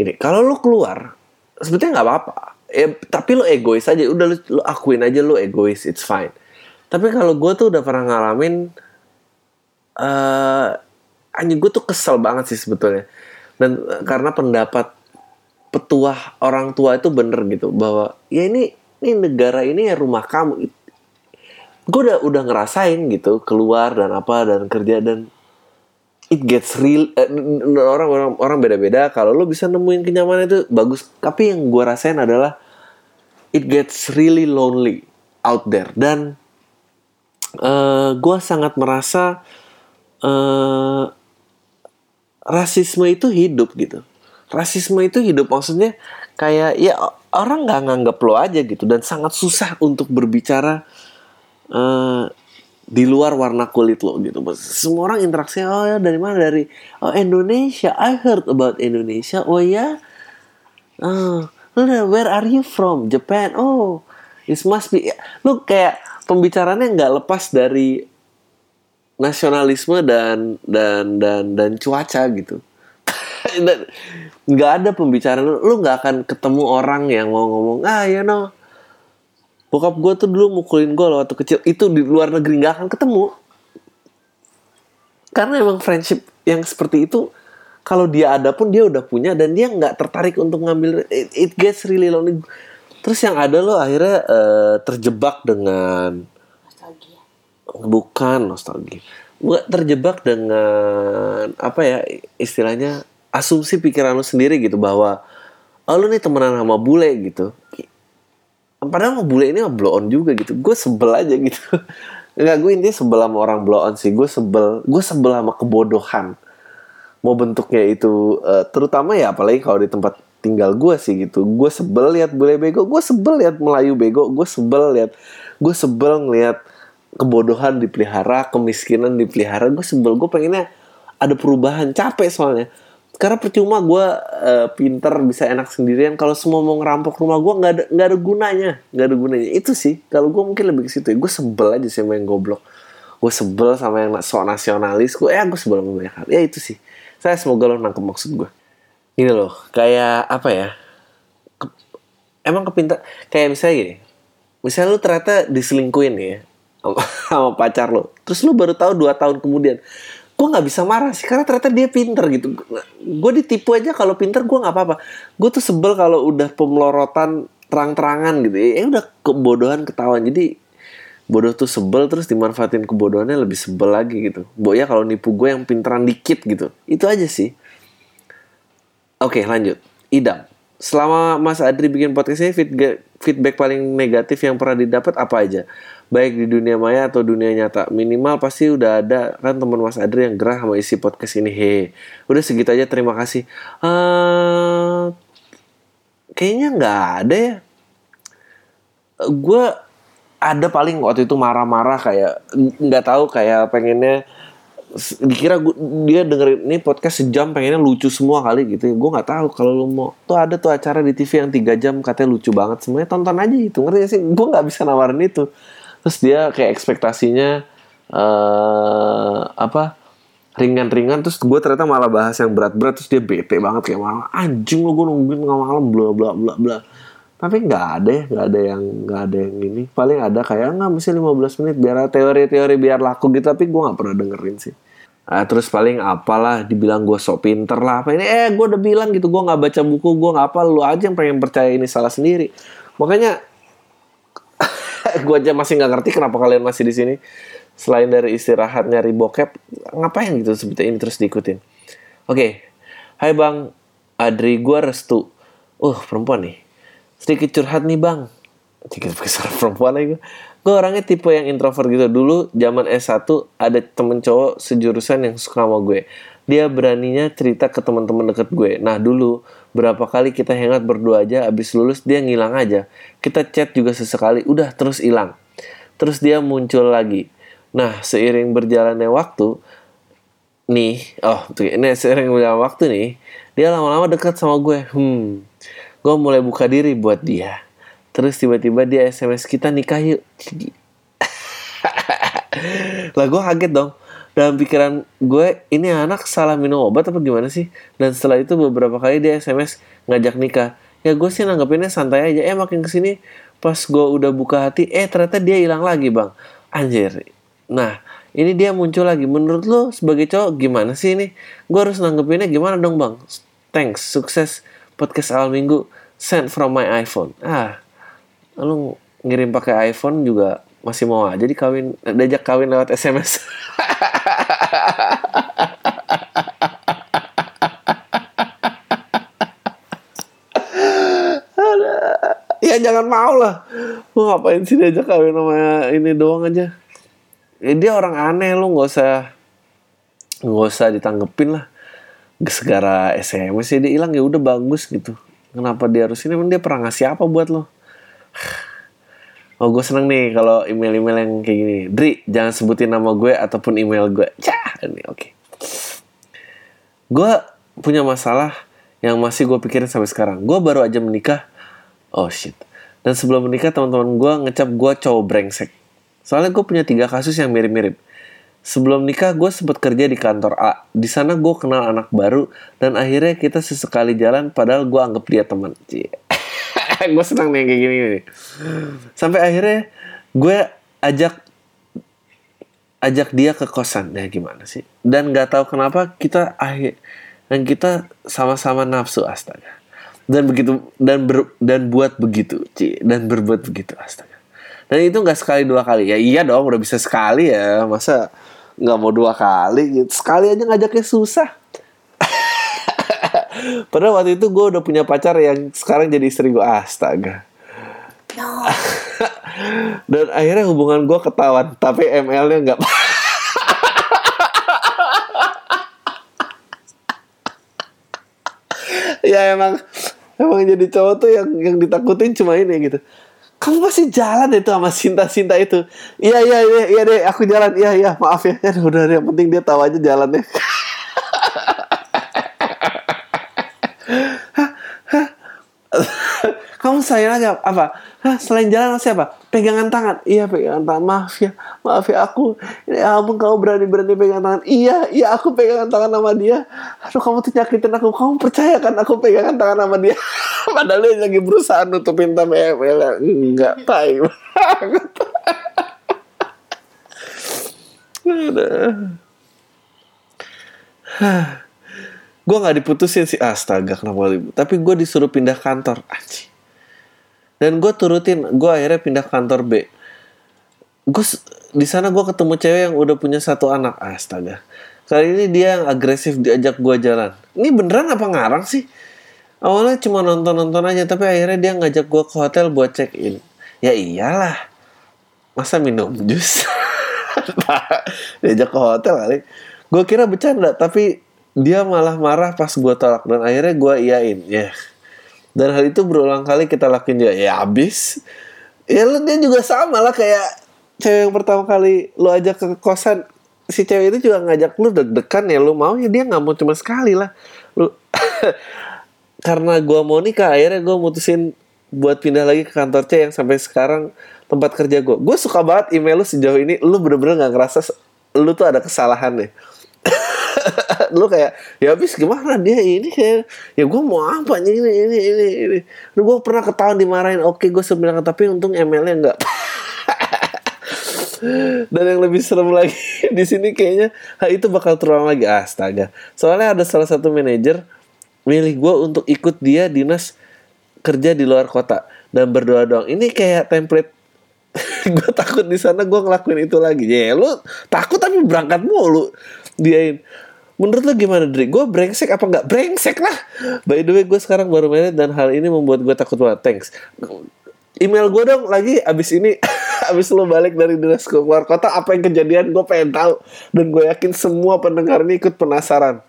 [SPEAKER 1] gini. Kalau lu keluar, sebetulnya nggak apa-apa. Ya, tapi lu egois aja. Udah lu, lu akuin aja lu egois. It's fine. Tapi kalau gue tuh udah pernah ngalamin eh anjing gue tuh kesel banget sih sebetulnya. Dan eh, karena pendapat petuah orang tua itu bener gitu bahwa ya ini ini negara ini ya rumah kamu gue udah udah ngerasain gitu keluar dan apa dan kerja dan it gets real eh, orang orang orang beda-beda. Kalau lo bisa nemuin kenyamanan itu bagus. Tapi yang gue rasain adalah it gets really lonely out there. Dan uh, gue sangat merasa uh, rasisme itu hidup gitu. Rasisme itu hidup maksudnya kayak ya orang nggak nganggap lo aja gitu. Dan sangat susah untuk berbicara uh, di luar warna kulit lo gitu. Semua orang interaksi oh ya dari mana dari oh Indonesia. I heard about Indonesia. Oh ya. Oh, where are you from? Japan. Oh, it must be. Lu kayak pembicaranya nggak lepas dari nasionalisme dan dan dan dan cuaca gitu. nggak ada pembicaraan lu nggak akan ketemu orang yang mau ngomong ah you know bokap gue tuh dulu mukulin gue waktu kecil. Itu di luar negeri nggak akan ketemu. Karena emang friendship yang seperti itu kalau dia ada pun dia udah punya dan dia nggak tertarik untuk ngambil it, it gets really lonely. Terus yang ada lo akhirnya uh, terjebak dengan nostalgia. Bukan nostalgia. Bukan terjebak dengan apa ya istilahnya asumsi pikiran lo sendiri gitu bahwa oh lu nih temenan sama bule gitu padahal bule ini blow on juga gitu. Gue sebel aja gitu. Enggak, gue intinya sebel sama orang blow on sih. Gue sebel gue sebel sama kebodohan. Mau bentuknya itu uh, terutama ya apalagi kalau di tempat tinggal gue sih gitu. Gue sebel lihat bule bego. Gue sebel lihat melayu bego. Gue sebel lihat gue sebel ngeliat kebodohan dipelihara kemiskinan dipelihara. Gue sebel. Gue pengennya ada perubahan. Capek soalnya karena percuma gue uh, pinter bisa enak sendirian. Kalau semua mau ngerampok rumah gue nggak ada nggak ada gunanya. Nggak ada gunanya. Itu sih kalau gue mungkin lebih ke situ ya. Gue sebel aja sih sama yang goblok. Gue sebel sama yang sok nasionalis. Gue ya gue sebel sama banyak hal. Ya itu sih. Saya semoga lo nangkep maksud gue ini loh kayak apa ya ke, emang kepintar kayak misalnya gini. Misalnya lo ternyata diselingkuin ya sama pacar lo. Terus lo baru tahu dua tahun kemudian gue nggak bisa marah sih karena ternyata dia pinter gitu. Gue ditipu aja kalau pinter gue nggak apa-apa. Gue tuh sebel kalau udah pemelorotan terang-terangan gitu. Ya udah kebodohan ketahuan. Jadi bodoh tuh sebel terus dimanfaatin kebodohannya lebih sebel lagi gitu. Ya kalau nipu gue yang pinteran dikit gitu. Itu aja sih. Oke lanjut. Idam. Selama Mas Adri bikin podcast ini feedback paling negatif yang pernah didapat apa aja? Baik di dunia maya atau dunia nyata. Minimal pasti udah ada kan teman Mas Adri yang gerah sama isi podcast ini. He, udah segitu aja. Terima kasih. Uh, kayaknya nggak ada ya. Gue ada paling waktu itu marah-marah kayak nggak tahu kayak pengennya dikira gua, dia dengerin ini podcast sejam pengennya lucu semua kali gitu ya gue nggak tahu kalau lu mau tuh ada tuh acara di TV yang tiga jam katanya lucu banget semuanya tonton aja itu ngerti sih gue nggak bisa nawarin itu terus dia kayak ekspektasinya uh, apa ringan-ringan terus gue ternyata malah bahas yang berat-berat terus dia bete banget kayak malah anjing lo gue nungguin nggak malam bla bla bla bla. Tapi nggak ada ya nggak ada yang nggak ada yang ini. Paling ada kayak nggak mesti 15 menit biar teori-teori biar laku gitu tapi gue nggak pernah dengerin sih. Nah, terus paling apalah dibilang gue sok pinter lah apa ini eh gue udah bilang gitu gue nggak baca buku gue nggak apa lu aja yang pengen percaya ini salah sendiri. Makanya gue aja masih nggak ngerti kenapa kalian masih di sini. Selain dari istirahat nyari bokep ngapain gitu seperti ini terus diikutin. Oke. Okay. Hai bang. Adri gue restu. Uh perempuan nih. Sedikit curhat nih bang. Sedikit besar perempuan lagi. Gue orangnya tipe yang introvert gitu. Dulu zaman S1 ada temen cowok sejurusan yang suka sama gue. Dia beraninya cerita ke teman-teman deket gue. Nah dulu berapa kali kita hangout berdua aja abis lulus dia ngilang aja. Kita chat juga sesekali udah terus hilang. Terus dia muncul lagi. Nah seiring berjalannya waktu nih oh ini seiring berjalannya waktu nih dia lama-lama dekat sama gue. Hmm gue mulai buka diri buat dia. Terus tiba-tiba dia sms kita nikah yuk. Lah gue kaget dong dalam pikiran gue ini anak salah minum obat apa gimana sih? Dan setelah itu beberapa kali dia sms ngajak nikah. Ya gue sih nanggepinnya santai aja. Eh makin ke sini pas gue udah buka hati eh ternyata dia hilang lagi bang. Anjir. Nah ini dia muncul lagi. Menurut lo sebagai cowok gimana sih ini? Gue harus nanggepinnya gimana dong bang? Thanks. Sukses podcast awal minggu. Send from my iPhone. Ah lu ngirim pakai iPhone juga masih mau aja dikawin diajak kawin lewat SMS ya jangan mau lah. Lu ngapain sih diajak kawin sama ini doang aja? Ya, dia orang aneh lu nggak usah nggak usah ditanggepin lah. Segara SMS sih dia hilang ya udah bagus gitu. Kenapa dia harus ini? Emang dia pernah ngasih apa buat lo Oh gue seneng nih kalau email-email yang kayak gini. Dri jangan sebutin nama gue ataupun email gue. Cah ini oke. Okay. Gue punya masalah yang masih gue pikirin sampai sekarang. Gue baru aja menikah. Oh shit. Dan sebelum menikah teman-teman gue ngecap gue cowok brengsek. Soalnya gue punya tiga kasus yang mirip-mirip. Sebelum nikah gue sempat kerja di kantor A. Di sana gue kenal anak baru dan akhirnya kita sesekali jalan padahal gue anggap dia teman. gue senang nih kayak gini nih. Sampai akhirnya gue ajak ajak dia ke kosan. Ya gimana sih? Dan nggak tahu kenapa kita akhir dan kita sama-sama nafsu astaga. Dan begitu dan ber, dan buat begitu, Ci. Dan berbuat begitu astaga. Dan itu nggak sekali dua kali. Ya iya dong, udah bisa sekali ya. Masa nggak mau dua kali gitu sekali aja ngajaknya susah padahal waktu itu gue udah punya pacar yang sekarang jadi istri gue astaga dan akhirnya hubungan gue ketahuan tapi ML-nya nggak ya emang emang jadi cowok tuh yang yang ditakutin cuma ini gitu kamu pasti jalan itu sama Sinta-Sinta itu. Iya, iya, iya, iya deh, aku jalan. Iya, iya, maaf ya. Ya udah, yang penting dia tahu aja jalannya. kamu sayang aja apa? Hah, selain jalan siapa? Pegangan tangan. Iya, pegangan tangan. Maaf ya. Maaf ya aku. Ya ampun kamu berani-berani pegangan tangan. Iya, iya aku pegangan tangan sama dia. Aduh, kamu tuh nyakitin aku. Kamu percaya kan aku pegangan tangan sama dia? Padahal dia lagi berusaha nutupin thumbnail. Enggak, banget. gue nggak diputusin sih astaga kenapa ribut tapi gue disuruh pindah kantor anjing dan gue turutin gue akhirnya pindah kantor B. Gue di sana gue ketemu cewek yang udah punya satu anak. Astaga. Kali ini dia yang agresif diajak gue jalan. Ini beneran apa ngarang sih? Awalnya cuma nonton nonton aja tapi akhirnya dia ngajak gue ke hotel buat check in ya iyalah. Masa minum jus? Diajak ke hotel kali. Gue kira bercanda tapi dia malah marah pas gue tolak. Dan akhirnya gue iyain ya. yeah dan hal itu berulang kali kita lakuin juga. Ya abis ya dia juga sama lah kayak cewek yang pertama kali lu ajak ke kosan. Si cewek itu juga ngajak lu deg-degan ya lu mau ya dia nggak mau cuma sekali lah. Lu karena gue mau nikah akhirnya gue mutusin buat pindah lagi ke kantor C yang sampai sekarang tempat kerja gue gue suka banget email lu sejauh ini. Lu bener-bener nggak ngerasa lu tuh ada kesalahan nih lu kayak ya habis gimana dia ini kayak ya gue mau apa ini ini ini ini. Ini gue pernah ketahuan dimarahin oke gue sebenarnya tapi untung emailnya enggak dan yang lebih serem lagi di sini kayaknya itu bakal terulang lagi. Astaga. Soalnya ada salah satu manajer milih gue untuk ikut dia dinas kerja di luar kota. Dan berdoa dong ini kayak template gue takut di sana gue ngelakuin itu lagi. Ya lu takut tapi berangkat mulu diain Menurut lo gimana Dri? Gue brengsek apa nggak? Brengsek lah. By the way, gue sekarang baru married dan hal ini membuat gue takut banget. Thanks. Email gue dong lagi abis ini abis lo balik dari dinas ke luar kota apa yang kejadian gue pengen tahu dan gue yakin semua pendengar ini ikut penasaran.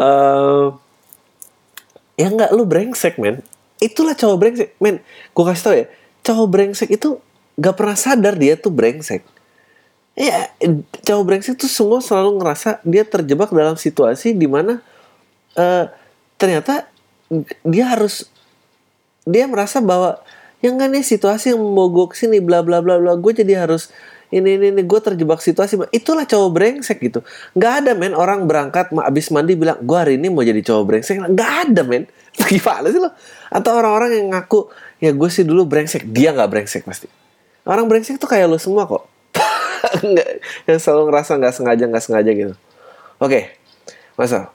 [SPEAKER 1] uh, ya nggak lu brengsek men. Itulah cowok brengsek men. Gue kasih tau ya, cowok brengsek itu gak pernah sadar dia tuh brengsek ya cowok brengsek tuh semua selalu ngerasa dia terjebak dalam situasi di mana uh, ternyata dia harus dia merasa bahwa yang kan nih situasi yang mau gue ke sini bla bla bla bla gue jadi harus ini ini, ini gue terjebak situasi. Itulah cowok brengsek gitu. Nggak ada men orang berangkat abis mandi bilang gue hari ini mau jadi cowok brengsek. Nggak ada men. Gimana sih lo? Atau orang-orang yang ngaku ya gue sih dulu brengsek. Dia nggak brengsek pasti. Orang brengsek tuh kayak lo semua kok nggak yang selalu ngerasa nggak sengaja nggak sengaja gitu oke okay. masa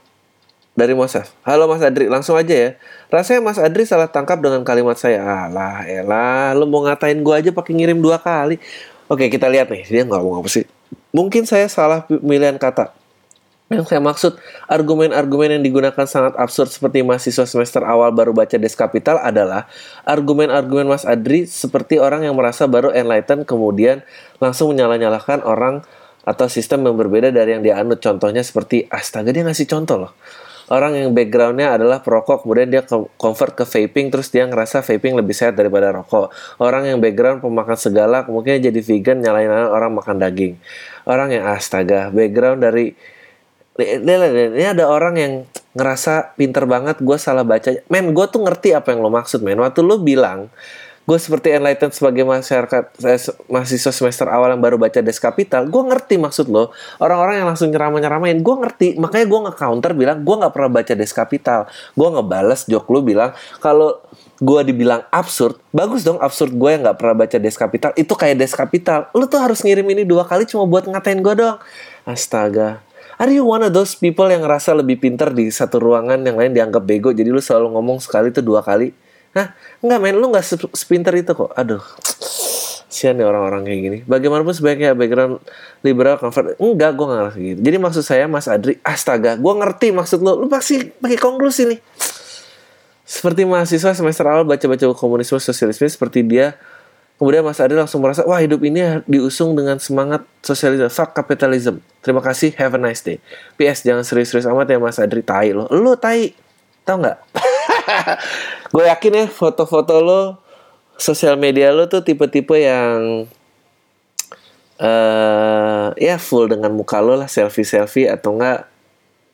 [SPEAKER 1] dari Mosaf. Halo Mas Adri, langsung aja ya. Rasanya Mas Adri salah tangkap dengan kalimat saya. Alah, elah, lu mau ngatain gua aja pakai ngirim dua kali. Oke, kita lihat nih. Dia mau apa sih. Mungkin saya salah pemilihan kata. Yang saya maksud, argumen-argumen yang digunakan sangat absurd seperti mahasiswa semester awal baru baca Des Kapital adalah argumen-argumen Mas Adri seperti orang yang merasa baru enlighten kemudian langsung menyalah-nyalahkan orang atau sistem yang berbeda dari yang dia anut. Contohnya seperti, astaga dia ngasih contoh loh. Orang yang backgroundnya adalah perokok kemudian dia convert ke vaping terus dia ngerasa vaping lebih sehat daripada rokok. Orang yang background pemakan segala mungkin jadi vegan nyalain orang makan daging. Orang yang astaga background dari ini ada orang yang ngerasa pinter banget gue salah baca. Men gue tuh ngerti apa yang lo maksud men. Waktu lo bilang gue seperti enlightened sebagai masyarakat saya mahasiswa semester awal yang baru baca Des Kapital gue ngerti maksud lo. Orang-orang yang langsung nyeramah nyeramain gue ngerti. Makanya gue nge counter bilang gue nggak pernah baca Des Kapital gue ngebales jok lo bilang kalau gue dibilang absurd bagus dong absurd gue yang nggak pernah baca Des Kapital itu kayak Des Kapital lo tuh harus ngirim ini dua kali cuma buat ngatain gue dong astaga Are you one of those people yang ngerasa lebih pinter di satu ruangan yang lain dianggap bego jadi lu selalu ngomong sekali tuh dua kali Hah? Enggak men, lu gak sepinter itu kok. Aduh. Sian nih orang-orang kayak gini. Bagaimanapun sebaiknya background liberal convert. Enggak, gue gak ngerti gitu. Jadi maksud saya Mas Adri, astaga, gue ngerti maksud lu. Lu pasti pakai konklusi nih. Seperti mahasiswa semester awal baca-baca komunisme sosialisme seperti dia Kemudian Mas Adri langsung merasa, wah hidup ini diusung dengan semangat sosialisme. Fuck capitalism. Terima kasih, have a nice day. PS, jangan serius-serius amat ya Mas Adri, tai lo. Lu tai. Tau nggak? gue yakin ya foto-foto lo sosial media lo tuh tipe-tipe yang uh, ya full dengan muka lo lah selfie selfie atau enggak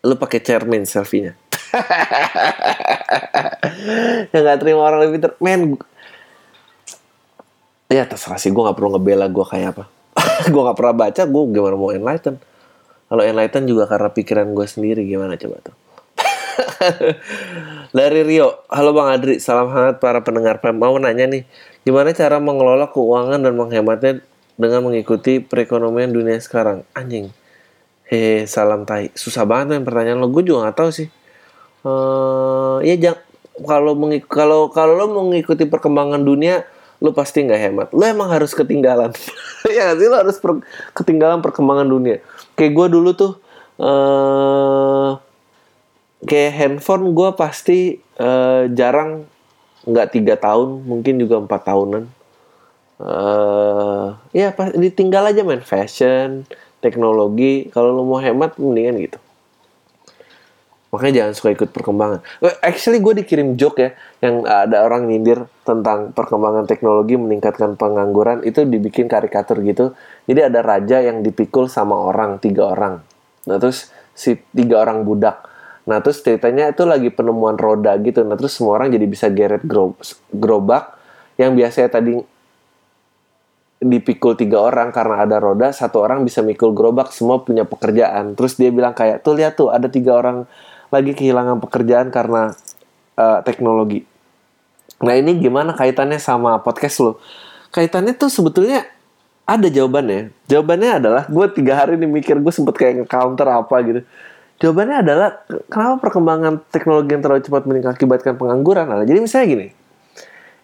[SPEAKER 1] lo pakai cermin selfie-nya yang nggak terima orang lebih ter men ya terserah sih gue nggak perlu ngebela gue kayak apa gue nggak pernah baca gue gimana mau enlighten kalau enlighten juga karena pikiran gue sendiri gimana coba tuh Dari Rio, halo Bang Adri, salam hangat para pendengar PEM. Mau nanya nih, gimana cara mengelola keuangan dan menghematnya dengan mengikuti perekonomian dunia sekarang? Anjing. Hehe, salam tai. Susah banget yang pertanyaan lo. Gue juga gak tahu sih. Uh, ya jangan kalau kalau kalau lo mengikuti perkembangan dunia, lo pasti nggak hemat. Lo emang harus ketinggalan. ya sih lo harus per, ketinggalan perkembangan dunia. Kayak gue dulu tuh. Uh, kayak handphone gue pasti uh, jarang nggak tiga tahun mungkin juga empat tahunan uh, ya pas ditinggal aja main fashion teknologi kalau lo mau hemat mendingan gitu makanya jangan suka ikut perkembangan. Actually gue dikirim joke ya, yang ada orang nyindir tentang perkembangan teknologi meningkatkan pengangguran itu dibikin karikatur gitu. Jadi ada raja yang dipikul sama orang tiga orang. Nah terus si tiga orang budak Nah terus ceritanya itu lagi penemuan roda gitu. Nah terus semua orang jadi bisa geret gerobak yang biasanya tadi dipikul tiga orang karena ada roda, satu orang bisa mikul gerobak, semua punya pekerjaan. Terus dia bilang kayak, tuh lihat tuh ada tiga orang lagi kehilangan pekerjaan karena uh, teknologi. Nah ini gimana kaitannya sama podcast lo? Kaitannya tuh sebetulnya ada jawabannya. Jawabannya adalah gue tiga hari nih mikir gue sempet kayak nge-counter apa gitu Jawabannya adalah kenapa perkembangan teknologi yang terlalu cepat mengakibatkan pengangguran? Nah, jadi misalnya gini,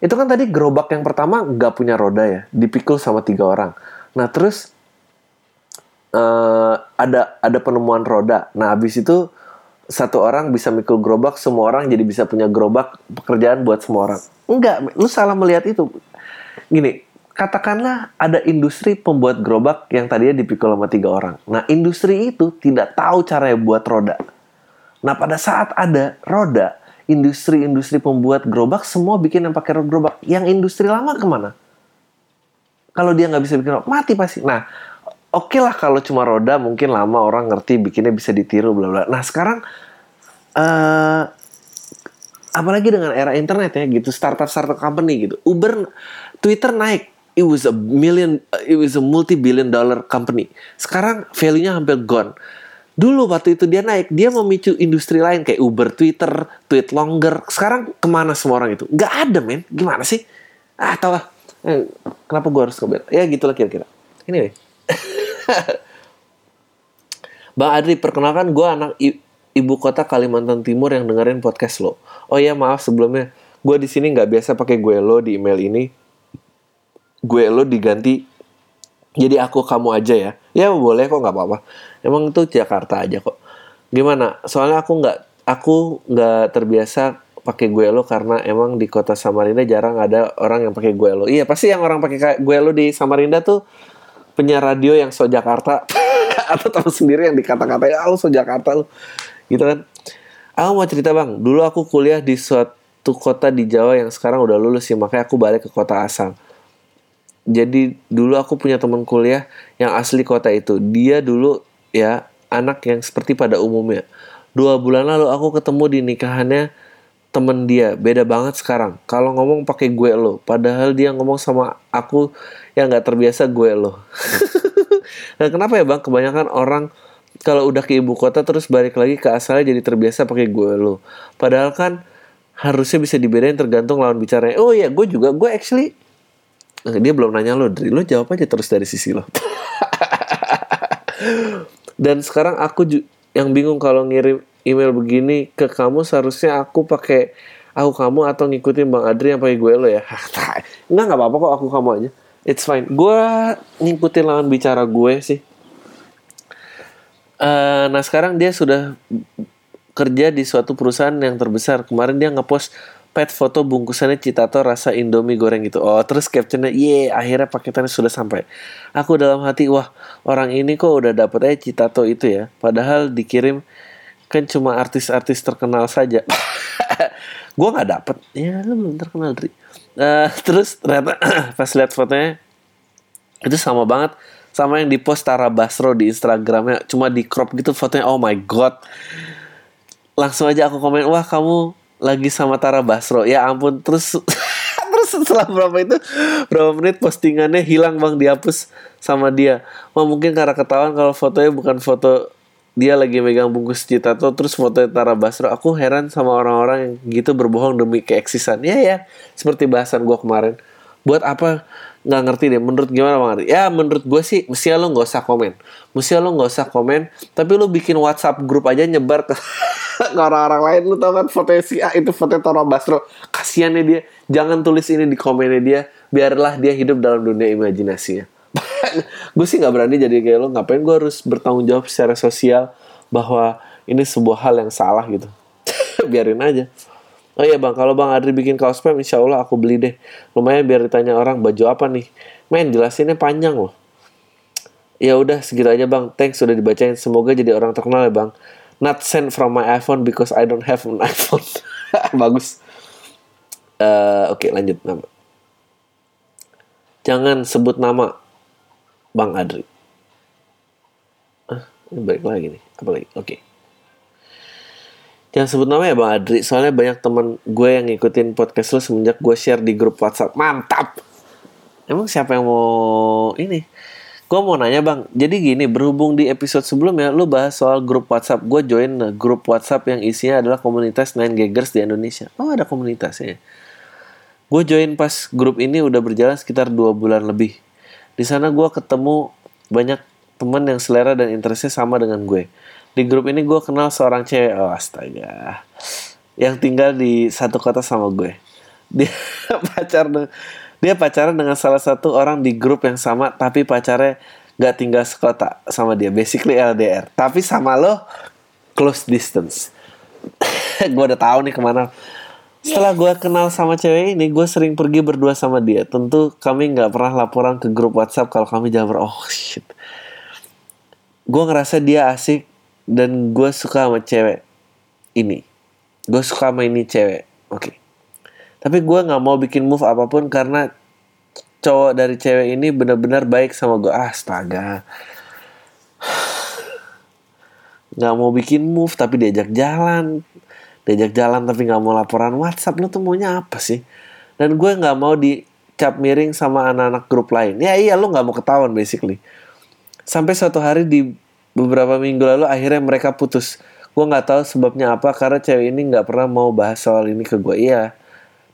[SPEAKER 1] itu kan tadi gerobak yang pertama nggak punya roda ya, dipikul sama tiga orang. Nah terus uh, ada ada penemuan roda. Nah habis itu satu orang bisa mikul gerobak, semua orang jadi bisa punya gerobak pekerjaan buat semua orang. Enggak, lu salah melihat itu. Gini, katakanlah ada industri pembuat gerobak yang tadinya dipikul sama tiga orang. Nah, industri itu tidak tahu caranya buat roda. Nah, pada saat ada roda, industri-industri pembuat gerobak semua bikin yang pakai gerobak. Yang industri lama ke mana? Kalau dia nggak bisa bikin gerobak, mati pasti. Nah, oke okay lah kalau cuma roda mungkin lama orang ngerti bikinnya bisa ditiru bla bla. Nah, sekarang uh, apalagi dengan era internet ya gitu startup startup company gitu. Uber Twitter naik. It was a million it was a multi billion dollar company. Sekarang value-nya hampir gone. Dulu waktu itu dia naik dia memicu industri lain kayak Uber Twitter tweet longer sekarang ke mana semua orang itu? Nggak ada men. Gimana sih? Ah tau lah. Eh, kenapa gue harus ngebel ya gitulah kira-kira. Anyway. Bang Adri perkenalkan gue anak ibu kota Kalimantan Timur yang dengerin podcast lo. Oh ya maaf sebelumnya, gue di sini nggak biasa pakai gue lo di email ini. Gue lo diganti jadi aku kamu aja ya. Ya boleh kok nggak apa-apa. Emang itu Jakarta aja kok. Gimana? Soalnya aku nggak aku nggak terbiasa pakai gue lo karena emang di kota Samarinda jarang ada orang yang pakai gue lo. Iya pasti yang orang pakai gue lo di Samarinda tuh penyiar radio yang so Jakarta atau tahu sendiri yang dikata-katain ah lu so Jakarta lu. Gitu kan. Aku mau cerita bang. Dulu aku kuliah di suatu kota di Jawa yang sekarang udah lulus sih makanya aku balik ke kota asal jadi dulu aku punya teman kuliah yang asli kota itu. Dia dulu ya anak yang seperti pada umumnya. Dua bulan lalu aku ketemu di nikahannya temen dia beda banget sekarang. Kalau ngomong pakai gue lo padahal dia ngomong sama aku yang nggak terbiasa gue lo. Nah kenapa ya bang? Kebanyakan orang kalau udah ke ibu kota terus balik lagi ke asalnya jadi terbiasa pakai gue lo. Padahal kan harusnya bisa dibedain tergantung lawan bicaranya. Oh ya gue juga gue actually Nah, dia belum nanya lo dari lo jawab aja terus dari sisi lo. Dan sekarang aku yang bingung kalau ngirim email begini ke kamu seharusnya aku pakai aku kamu atau ngikutin bang Adri yang pakai gue lo ya nggak nggak apa-apa kok aku kamu aja it's fine gue ngikutin lawan bicara gue sih Eh, nah sekarang dia sudah kerja di suatu perusahaan yang terbesar. Kemarin dia ngepost pet foto bungkusannya Citato rasa Indomie goreng gitu. Oh, terus captionnya, ye, akhirnya paketannya sudah sampai. Aku dalam hati, wah, orang ini kok udah dapet aja Citato itu ya. Padahal dikirim kan cuma artis-artis terkenal saja. gue nggak dapet. Ya, lu belum terkenal, Dri. Eh, terus ternyata pas lihat fotonya, itu sama banget sama yang di post Tara Basro di Instagramnya cuma di crop gitu fotonya oh my god langsung aja aku komen wah kamu lagi sama Tara Basro ya ampun terus terus setelah berapa itu berapa menit postingannya hilang bang dihapus sama dia wah mungkin karena ketahuan kalau fotonya bukan foto dia lagi megang bungkus Citato terus fotonya Tara Basro aku heran sama orang-orang yang gitu berbohong demi keeksisan ya ya seperti bahasan gua kemarin buat apa nggak ngerti deh menurut gimana bang Ari? Ya menurut gue sih mestinya lo nggak usah komen, mestinya lo nggak usah komen, tapi lo bikin WhatsApp grup aja nyebar ke, ke orang-orang lain. Lo tau kan foto si A itu foto Toro Basro, kasiannya dia. Jangan tulis ini di komennya dia, biarlah dia hidup dalam dunia imajinasinya. Gue sih nggak berani jadi kayak lo, ngapain gue harus bertanggung jawab secara sosial bahwa ini sebuah hal yang salah gitu. Biarin aja. Oh iya bang, kalau bang Adri bikin kaos spam, insya Allah aku beli deh. Lumayan biar ditanya orang baju apa nih. Men, jelasinnya panjang loh. Ya udah segitu aja bang. Thanks sudah dibacain. Semoga jadi orang terkenal ya bang. Not sent from my iPhone because I don't have an iPhone. Bagus. Eh, Oke lanjut nama. Jangan sebut nama Bang Adri. Ah, ini balik lagi nih. Apa lagi? Oke. Jangan sebut nama ya Bang Adri, soalnya banyak teman gue yang ngikutin podcast lo semenjak gue share di grup WhatsApp. Mantap! Emang siapa yang mau ini? Gue mau nanya bang, jadi gini berhubung di episode sebelumnya lo bahas soal grup WhatsApp. Gue join nah, grup WhatsApp yang isinya adalah komunitas Nine Gaggers di Indonesia. Oh ada komunitasnya. Gue join pas grup ini udah berjalan sekitar dua bulan lebih. Di sana gue ketemu banyak teman yang selera dan interestnya sama dengan gue. Di grup ini gue kenal seorang cewek, oh astaga, yang tinggal di satu kota sama gue. Dia pacar dia pacaran dengan salah satu orang di grup yang sama, tapi pacarnya gak tinggal sekota sama dia, basically LDR. Tapi sama lo close distance. gue udah tahu nih ke mana. Setelah gue kenal sama cewek ini, gue sering pergi berdua sama dia. Tentu kami nggak pernah laporan ke grup WhatsApp kalau kami jalan ber- Oh shit. Gue ngerasa dia asik dan gue suka sama cewek ini. Gue suka sama ini cewek. Oke. Tapi gue nggak mau bikin move apa pun karena cowok dari cewek ini benar-benar baik sama gue. Astaga. Nggak mau bikin move tapi diajak jalan. Diajak jalan tapi nggak mau laporan WhatsApp. Lo tuh maunya apa sih? Dan gue nggak mau dicap miring sama anak-anak grup lain. Ya iya lo nggak mau ketahuan basically. Sampai suatu hari di beberapa minggu lalu akhirnya mereka putus. Gue nggak tahu sebabnya apa karena cewek ini nggak pernah mau bahas soal ini ke gue. Iya,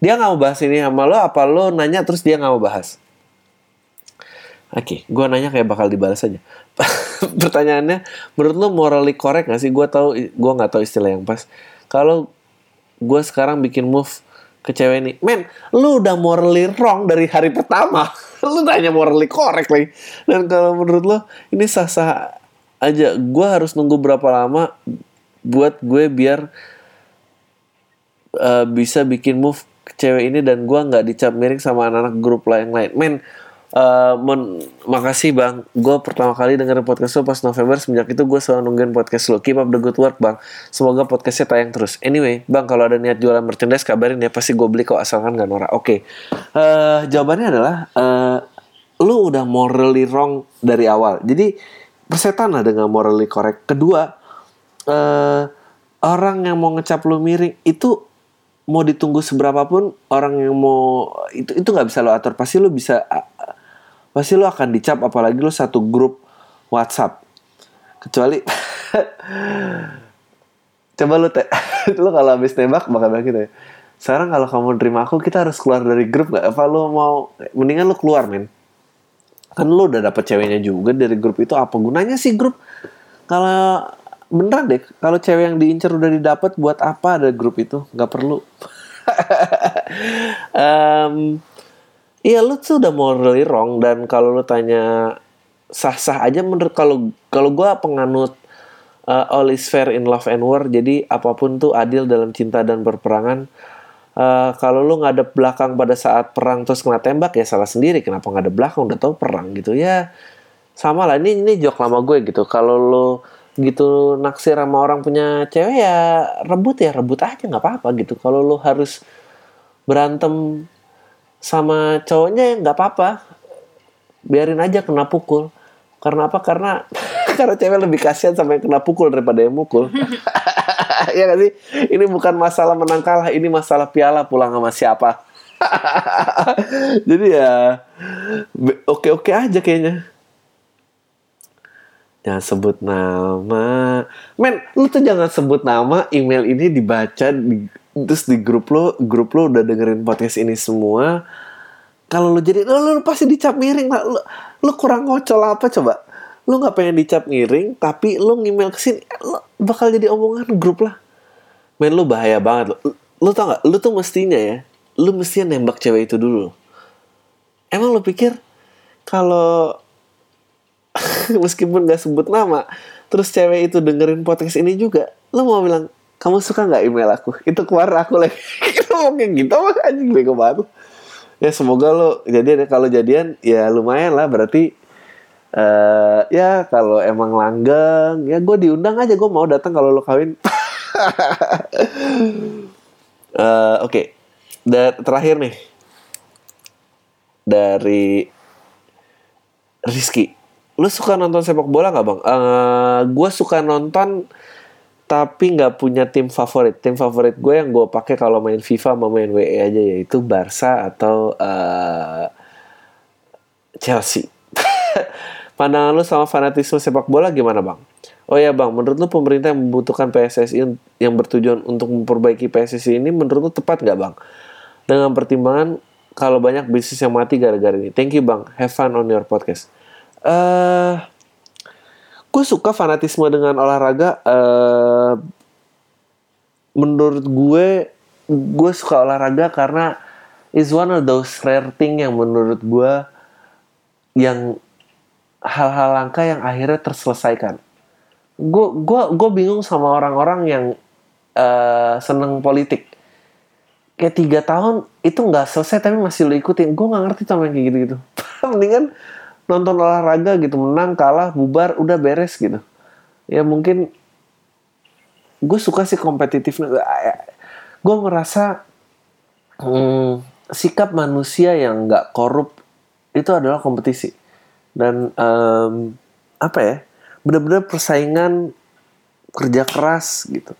[SPEAKER 1] dia nggak mau bahas ini sama lo. Apa lo nanya terus dia nggak mau bahas? Oke, gua nanya kayak bakal dibalas aja. Pertanyaannya, menurut lu morally correct gak sih? Gua tahu, gua nggak tahu istilah yang pas. Kalau gua sekarang bikin move ke cewek ini, men, lu udah morally wrong dari hari pertama. lu tanya morally correct lagi. Dan kalau menurut lo, ini sah-sah aja. Gua harus nunggu berapa lama buat gue biar uh, bisa bikin move ke cewek ini dan gua nggak dicap miring sama anak-anak grup lain lain. Men, uh, men makasih bang. Gue pertama kali dengerin podcast lo pas November. Semenjak itu gue selalu nungguin podcast lo. Keep up the good work bang. Semoga podcastnya tayang terus. Anyway, bang kalau ada niat jualan merchandise kabarin ya. Pasti gue beli kok asalkan gak norak. Oke. Okay. Uh, jawabannya adalah uh, lu udah morally wrong dari awal. Jadi persetan lah dengan morally correct. Kedua, uh, orang yang mau ngecap lu miring itu mau ditunggu seberapa pun orang yang mau itu itu nggak bisa lo atur pasti lo bisa pasti lo akan dicap apalagi lo satu grup WhatsApp. Kecuali coba lo te lo kalau habis tembak bakal bilang gitu ya sekarang kalau kamu terima aku kita harus keluar dari grup gak apa lo mau mendingan lo keluar men. Kan lo udah dapet ceweknya juga dari grup itu apa gunanya sih grup? Kalau beneran deh kalau cewek yang diincar udah didapat buat apa ada grup itu? Nggak perlu. Um, iya lu tuh udah morally wrong dan kalau lu tanya sah-sah aja menurut kalau kalau gue penganut uh, all is fair in love and war jadi apa pun tuh adil dalam cinta dan berperangan uh, kalau lu ada belakang pada saat perang terus kena tembak ya salah sendiri. Kenapa ada belakang? Udah tahu perang gitu. Ya sama lah. Ini ini jok lama gue gitu. Kalau lu gitu naksir sama orang punya cewek ya rebut ya rebut aja. Nggak apa-apa gitu. Kalau lo harus berantem sama cowoknya ya nggak apa-apa. Biarin aja kena pukul. Karena apa? Karena karena cewek lebih kasihan sama yang kena pukul daripada yang mukul. Ya gak sih? Ini bukan masalah menang kalah ini masalah piala pulang sama siapa. Jadi ya oke oke aja kayaknya. Jangan sebut nama. Men, lu tuh jangan sebut nama. Email ini dibaca di, terus di grup lo, grup lo udah dengerin podcast ini semua. Kalau lu jadi, lu, lu pasti dicap miring lah. Lu, lu kurang ngocol apa coba? Lu nggak pengen dicap miring, tapi lu email ke sini, lu bakal jadi omongan grup lah. Men, lu bahaya banget. Lu, lu tau gak? Lu tuh mestinya ya, lu mestinya nembak cewek itu dulu. Emang lu pikir kalau meskipun gak sebut nama terus cewek itu dengerin podcast ini juga lo mau bilang kamu suka nggak email aku? Itu keluar aku lagi kita kayak gitu mah anjing bego banget. Ya semoga lo jadian ya. Kalau jadian ya lumayan lah. Berarti uh, ya kalau emang langgeng ya gue diundang aja. Gue mau datang kalau lo kawin. Uh, oke. Okay. terakhir nih. Dari Rizky. Lu suka nonton sepak bola nggak bang? Uh, gue suka nonton tapi nggak punya tim favorit. Tim favorit gue yang gue pakai kalau main FIFA mau main WE aja yaitu Barca atau uh, Chelsea. Pandangan lu sama fanatisme sepak bola gimana bang? Oh ya bang, menurut lu pemerintah yang membutuhkan PSSI yang bertujuan untuk memperbaiki PSSI ini menurut lu tepat nggak bang? Dengan pertimbangan kalau banyak bisnis yang mati gara-gara ini. Thank you bang, have fun on your podcast uh, eh, gue suka fanatisme dengan olahraga uh, menurut gue gue suka olahraga karena is one of those rare thing yang menurut gue yang hal-hal langka yang akhirnya terselesaikan. Gue gue gue bingung sama orang-orang yang uh, seneng politik. Kayak tiga tahun itu nggak selesai tapi masih lo ikutin. Gue nggak ngerti sama yang kayak gitu gitu mendingan nonton olahraga gitu menang kalah bubar udah beres gitu. Ya mungkin gue suka sih kompetitif. Gue merasa hmm, sikap manusia yang nggak korup itu adalah kompetisi. Dan um, apa ya benar-benar persaingan kerja keras gitu.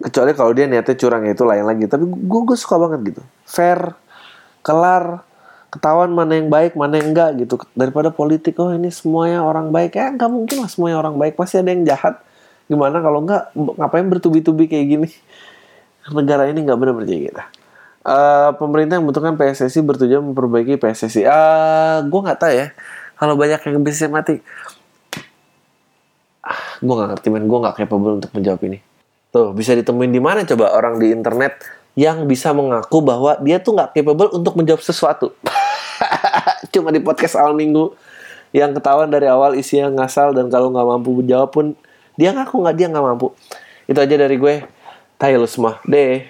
[SPEAKER 1] Kecuali kalau dia niatnya curang ya itu lain lagi. Tapi gue gue suka banget gitu. Fair kelar ketahuan mana yang baik mana yang enggak gitu. Daripada politik oh ini semuanya orang baik. Ya nggak mungkin lah semuanya orang baik. Pasti ada yang jahat gimana kalau enggak ngapain bertubi-tubi kayak gini negara ini nggak benar kayak gitu Eh, pemerintah membutuhkan PSSI bertujuan memperbaiki PSSI. Eh, gue nggak tahu ya. Kalau banyak yang bisa mati, ah, gue nggak ngerti men. Gue nggak capable untuk menjawab ini. Tuh bisa ditemuin di mana coba orang di internet yang bisa mengaku bahwa dia tuh nggak capable untuk menjawab sesuatu. Cuma di podcast awal minggu yang ketahuan dari awal isinya ngasal dan kalau nggak mampu menjawab pun dia ngaku nggak dia nggak mampu. Itu aja dari gue. Tayo lu semua. Deh.